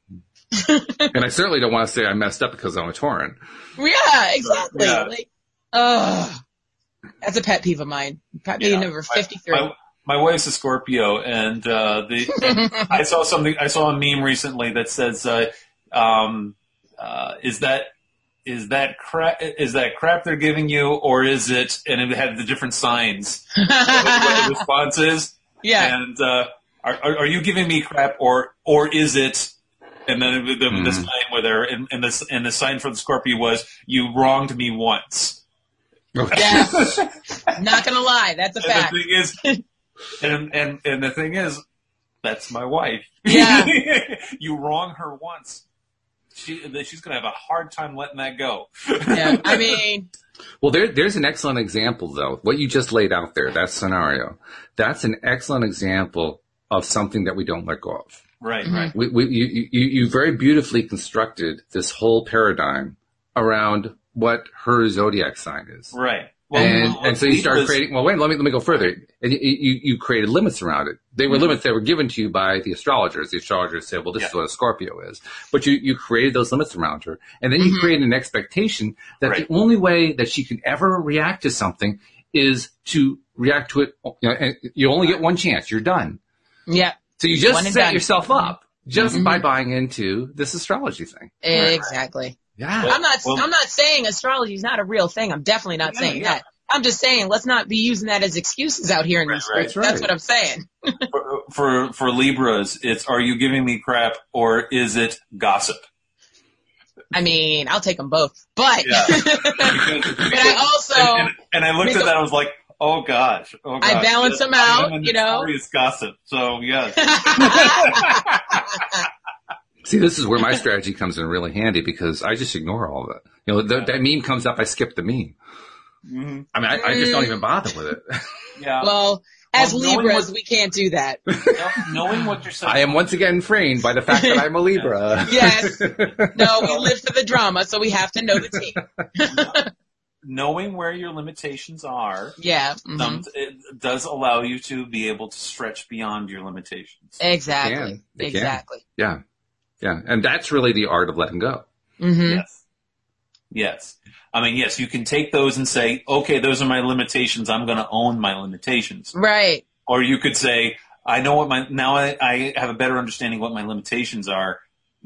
and I certainly don't want to say I messed up because I'm a Taurean. Yeah, exactly. Yeah. Like, ugh. That's a pet peeve of mine. Pet peeve Yeah. number My- 53. My, my wife's a Scorpio, and uh, the I saw something. I saw a meme recently that says, uh, um, uh, "Is that is that crap? Is that crap they're giving you, or is it?" And it had the different signs. what, what the response is, yeah. and uh, are, are are you giving me crap, or or is it? And then the, the, the Mhm. sign where they're and, and the and the sign for the Scorpio was, "You wronged me once." Yeah. Not gonna lie, that's a And fact. the thing is, and and and the thing is, that's my wife. Yeah. you wrong her once. She she's gonna have a hard time letting that go. Yeah. I mean, Well, there, there's an excellent example, though. What you just laid out there, that scenario, that's an excellent example of something that we don't let go of. right, Mhm. right. We, we, you, you, you very beautifully constructed this whole paradigm around what her zodiac sign is. Right. and, well, and so you start Libra's- creating, well, wait, let me, let me go further. And you, you, you created limits around it. They were Mhm. limits that were given to you by the astrologers. The astrologers said, well, this is what a Scorpio is. But you, you created those limits around her. And then you Mhm. created an expectation that Right. the only way that she can ever react to something is to react to it. You, know, and you only get one chance. You're done. Yeah, So you just One set done. yourself up just Mhm. by buying into this astrology thing. exactly. Yeah. Well- I'm not, well- I'm not saying astrology is not a real thing. I'm definitely not Yeah, saying yeah. that. I'm just saying let's not be using that as excuses out here in Right, these streets. right. That's what I'm saying. For, for for Libras, it's are you giving me crap or is it gossip? I mean, I'll take them both, but, Yeah. but I also, and, and, and I looked at that, I was like, oh gosh, oh gosh. I balance them I out, am you know? notorious gossip. So yes. See, this is where my strategy comes in really handy because I just ignore all of it. You know, th- that meme comes up, I skip the meme. Mhm. I mean, I, I just don't even bother with it. Yeah. well, as Well, Libras, what- we can't do that. Knowing what you're saying. I am once again framed by the fact that I'm a Libra. Yes. No, we live for the drama, so we have to know the team. Knowing where your limitations are Yeah. mhm. some, it does allow you to be able to stretch beyond your limitations. Exactly. They can. They can. exactly. yeah. Yeah. And that's really the art of letting go. hmm Yes. Yes. I mean, yes, you can take those and say, okay, those are my limitations. I'm going to own my limitations. Right. Or you could say, I know what my, now I, I have a better understanding what my limitations are.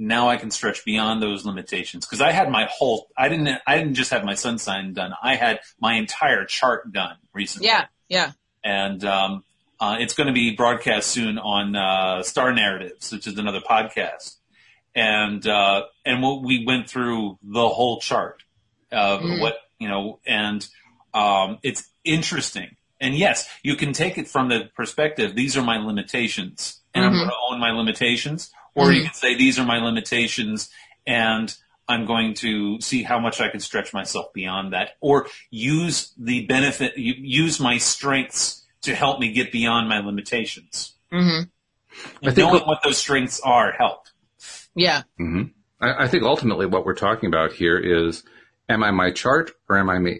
Now I can stretch beyond those limitations. Cause I had my whole, I didn't, I didn't just have my sun sign done. I had my entire chart done recently. Yeah. Yeah. and um, uh, it's going to be broadcast soon on uh, Star Narratives, which is another podcast. And uh, and we'll, we went through the whole chart of Mm. what you know, and um, it's interesting. And yes, you can take it from the perspective: these are my limitations, and I'm Mhm. going to own my limitations. Or you Mhm. can say these are my limitations, and I'm going to see how much I can stretch myself beyond that, or use the benefit, use my strengths to help me get beyond my limitations. Mm-hmm. And I think knowing what- what those strengths are help. Yeah. Mm-hmm. I, I think ultimately what we're talking about here is, am I my chart or am I me?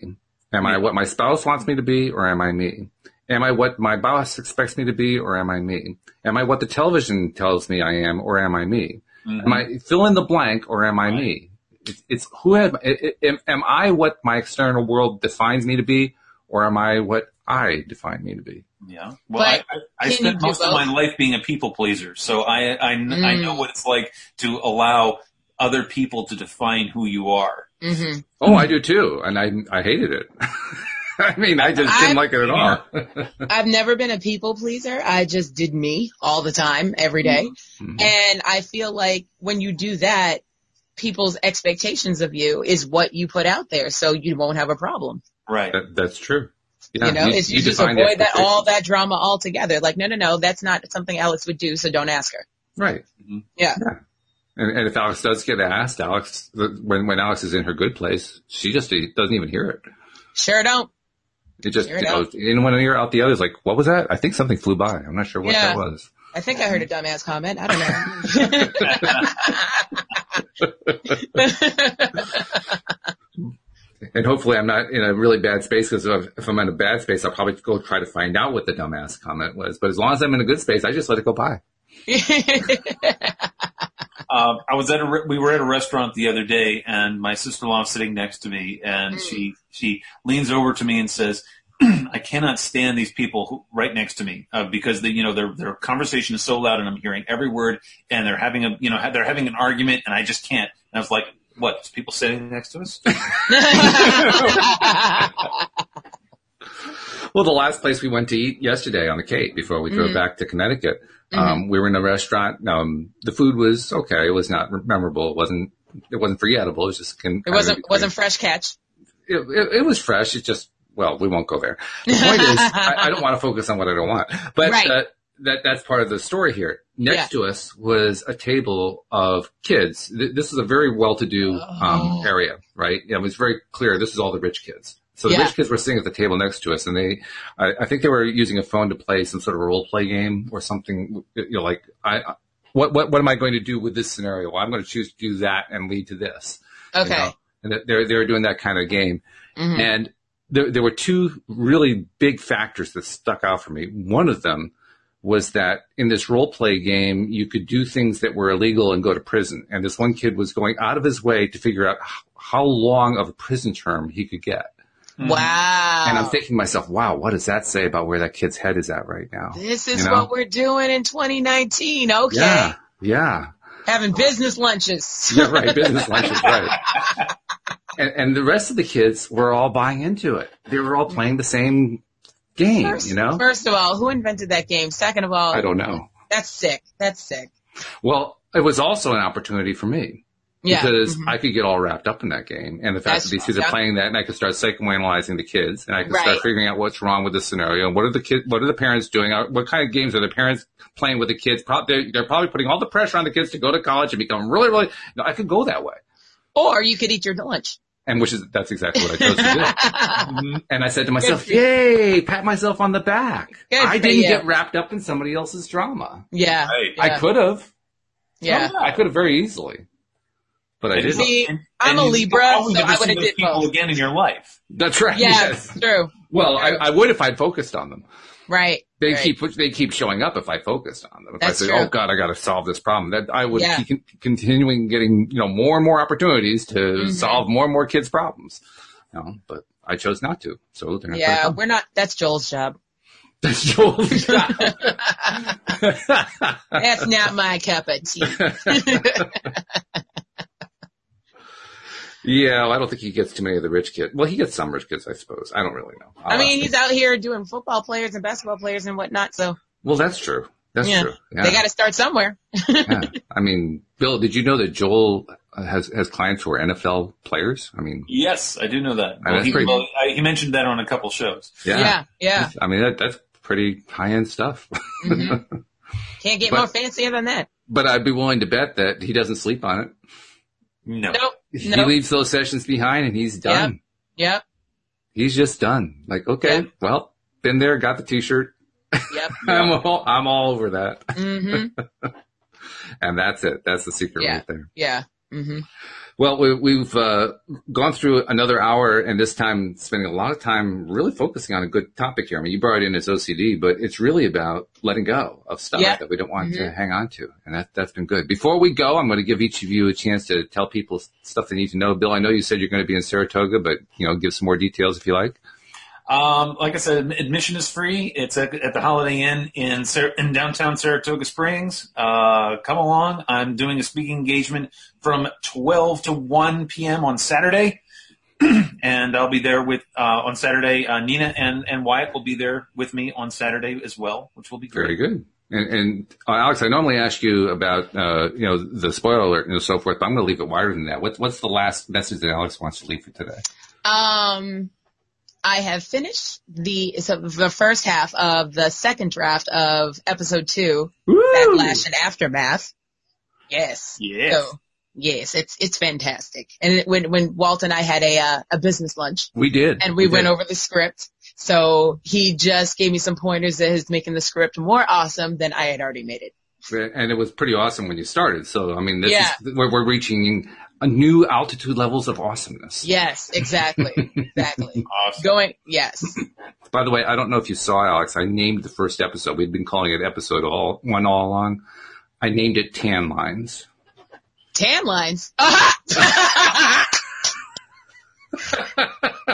Am I what my spouse wants me to be or am I me? Am I what my boss expects me to be or am I me? Am I what the television tells me I am or am I me? Mhm. Am I fill in the blank or am I Right. me? It's, it's who am, am, am I what my external world defines me to be or am I what I define me to be? Yeah. Well, But I, I, I spent do most of my life being a people pleaser, so I, I, kn- I Mm. know what it's like to allow other people to define who you are. hmm Oh, I do too. And I, I hated it. I mean, I just didn't I- like it at all. I've never been a people pleaser. I just did me all the time, every day. Mhm. And I feel like when you do that, people's expectations of you is what you put out there, so you won't have a problem. Right. That, that's true. Yeah, you know, it's you, just avoid that all that drama altogether. Like, no, no, no, that's not something Alex would do, so don't ask her. Right. Mhm. Yeah. And, and if Alex does get asked, Alex, when, when Alex is in her good place, she just doesn't even hear it. Sure don't. It just, you know, out. Oh, and when I hear out the others, like, what was that? I think something flew by. I'm not sure what Yeah. that was. I think I heard a dumbass comment. I don't know. And hopefully I'm not in a really bad space because if, if I'm in a bad space, I'll probably go try to find out what the dumbass comment was. But as long as I'm in a good space, I just let it go by. Um, I was at a re- we were at a restaurant the other day, and my sister-in-law sitting next to me, and she she leans over to me and says, "I cannot stand these people who, right next to me uh, because they, you know their their conversation is so loud, and I'm hearing every word, and they're having a you know they're having an argument, and I just can't." And I was like, "What? People sitting next to us?" Well, the last place we went to eat yesterday on the Cape before we drove Mhm. back to Connecticut, um, we were in a restaurant. Um, the food was okay. It was not memorable. It wasn't, it wasn't forgettable. It was just. Kind it wasn't. between. wasn't fresh catch. it, it, it was fresh. It just, well, we won't go there. The point is, I, I don't want to focus on what I don't want, but Right. uh, that that's part of the story here. Next Yeah. to us was a table of kids. Th- This is a very well-to-do um, Oh. area, right? It was very clear. This is all the rich kids. So the Yeah. rich kids were sitting at the table next to us, and they, I, I think they were using a phone to play some sort of role play game or something. You know, like I, what what what am I going to do with this scenario? Well, I'm going to choose to do that and lead to this. you Okay. know? And they're they're doing that kind of game. Mhm. And there, there were two really big factors that stuck out for me. One of them was that in this role play game, you could do things that were illegal and go to prison. And this one kid was going out of his way to figure out how long of a prison term he could get. Wow. And I'm thinking to myself, wow, what does that say about where that kid's head is at right now? this is you know? what we're doing in 2019. Okay. Yeah. Yeah. Having business lunches. Yeah, right. Business lunches, right. And, and the rest of the kids were all buying into it. They were all playing the same game, First, you know? first of all, who invented that game? Second of all, I don't know. that's sick. That's sick. Well, it was also an opportunity for me Yeah. because Mhm. I could get all wrapped up in that game and the fact That's that these kids are yeah. playing that and I could start psychoanalyzing the kids and I could Right. start figuring out what's wrong with the scenario and what are the kids, what are the parents doing? Uh, What kind of games are the parents playing with the kids? Pro- They're, they're probably putting all the pressure on the kids to go to college and become really, really, no, I could go that way. Or you could eat your lunch. And which is, that's exactly what I chose to do. Mhm. And I said to myself, yay, pat myself on the back. Good I didn't you. get wrapped up in somebody else's drama. yeah. Right. Yeah. I could have. Yeah. I could have very easily. But I didn't. See, and- I'm and a Libra, probably so never I see would've those did people both. again in your life. That's right. Yeah, Yes. true. Well, I, I would if I'd focused on them. Right. They right. keep they keep showing up if I focused on them. If That's I say, true. "Oh God, I got to solve this problem," that I would Yeah. keep continuing getting you know more and more opportunities to Mhm. solve more and more kids' problems. You know, but I chose not to. So they're not Yeah, we're not, that's Joel's job. That's Joel's job. That's not my cup of tea. yeah, well, I don't think he gets too many of the rich kids. Well, he gets some rich kids, I suppose. I don't really know. I I'll mean, he's out here doing football players and basketball players and whatnot, so well, that's true. That's Yeah. true. Yeah. they gotta start somewhere. yeah. I mean, Bill, did you know that Joel has has clients who are NFL players? I mean, Yes, I do know that. That's he, pretty- well, I, he mentioned that on a couple shows. yeah, yeah. yeah. I mean, that that's pretty high end stuff. Mhm. Can't get But- more fancier than that. but I'd be willing to bet that he doesn't sleep on it. No. Nope. He Nope. leaves those sessions behind and he's done. Yep. He's just done. Like, okay, Yep. well, been there, got the t-shirt. Yep. I'm all, I'm all over that. Mm-hmm. And that's it. That's the secret Yeah. right there. Yeah. hmm Well, we, we've uh, gone through another hour, and this time spending a lot of time really focusing on a good topic here. I mean, you brought it in as OCD, but it's really about letting go of stuff Yeah. that we don't want to Mhm. hang on to, and that that's been good. Before we go, I'm going to give each of you a chance to tell people stuff they need to know. Bill, I know you said you're going to be in Saratoga, but you know, give some more details if you like. Um, like I said, admission is free. It's at, at the Holiday Inn in Sar- in downtown Saratoga Springs. Uh, come along. I'm doing a speaking engagement from 12 to 1 p.m. on Saturday, and I'll be there with uh, on Saturday. Uh, Nina and and Wyatt will be there with me on Saturday as well, which will be great. Very good. And, and uh, Alex, I normally ask you about uh, you know the spoiler alert and so forth, but I'm going to leave it wider than that. What's what's the last message that Alex wants to leave for today? Um, I have finished the so the first half of the second draft of episode two, Backlash and Aftermath. Yes. Yes. So yes, it's it's fantastic. And it- when when Walt and I had a uh, a business lunch We did, and we, went did. over the script, so he just gave me some pointers that is making the script more awesome than I had already made it. and it was pretty awesome when you started. So I mean, this Yeah. is where we're reaching new altitude levels of awesomeness. Yes, exactly, exactly. Awesome. Going yes. By the way, I don't know if you saw Alex. I named the first episode. We'd been calling it episode all one all along. I named it Tan Lines. Tan lines.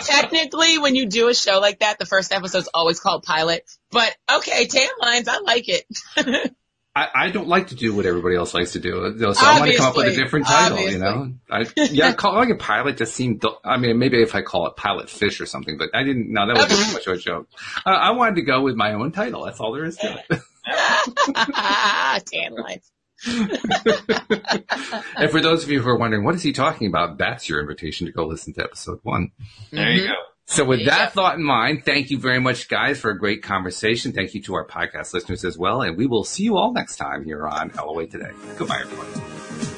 Technically, when you do a show like that, the first episode's always called pilot. But okay, tan lines, I like it. I, I don't like to do what everybody else likes to do, so I want to come up with a different title. Obviously. You know, I, yeah, calling it pilot just seemed. I mean, maybe if I call it pilot fish or something, but I didn't. No, that was too much of a joke. Uh, I wanted to go with my own title. That's all there is to it. tan lines. and for those of you who are wondering, what is he talking about? That's your invitation to go listen to episode one. There you go. So with Yeah. that thought in mind, thank you very much, guys, for a great conversation. Thank you to our podcast listeners as well. And we will see you all next time here on LOA Today. Goodbye, everyone.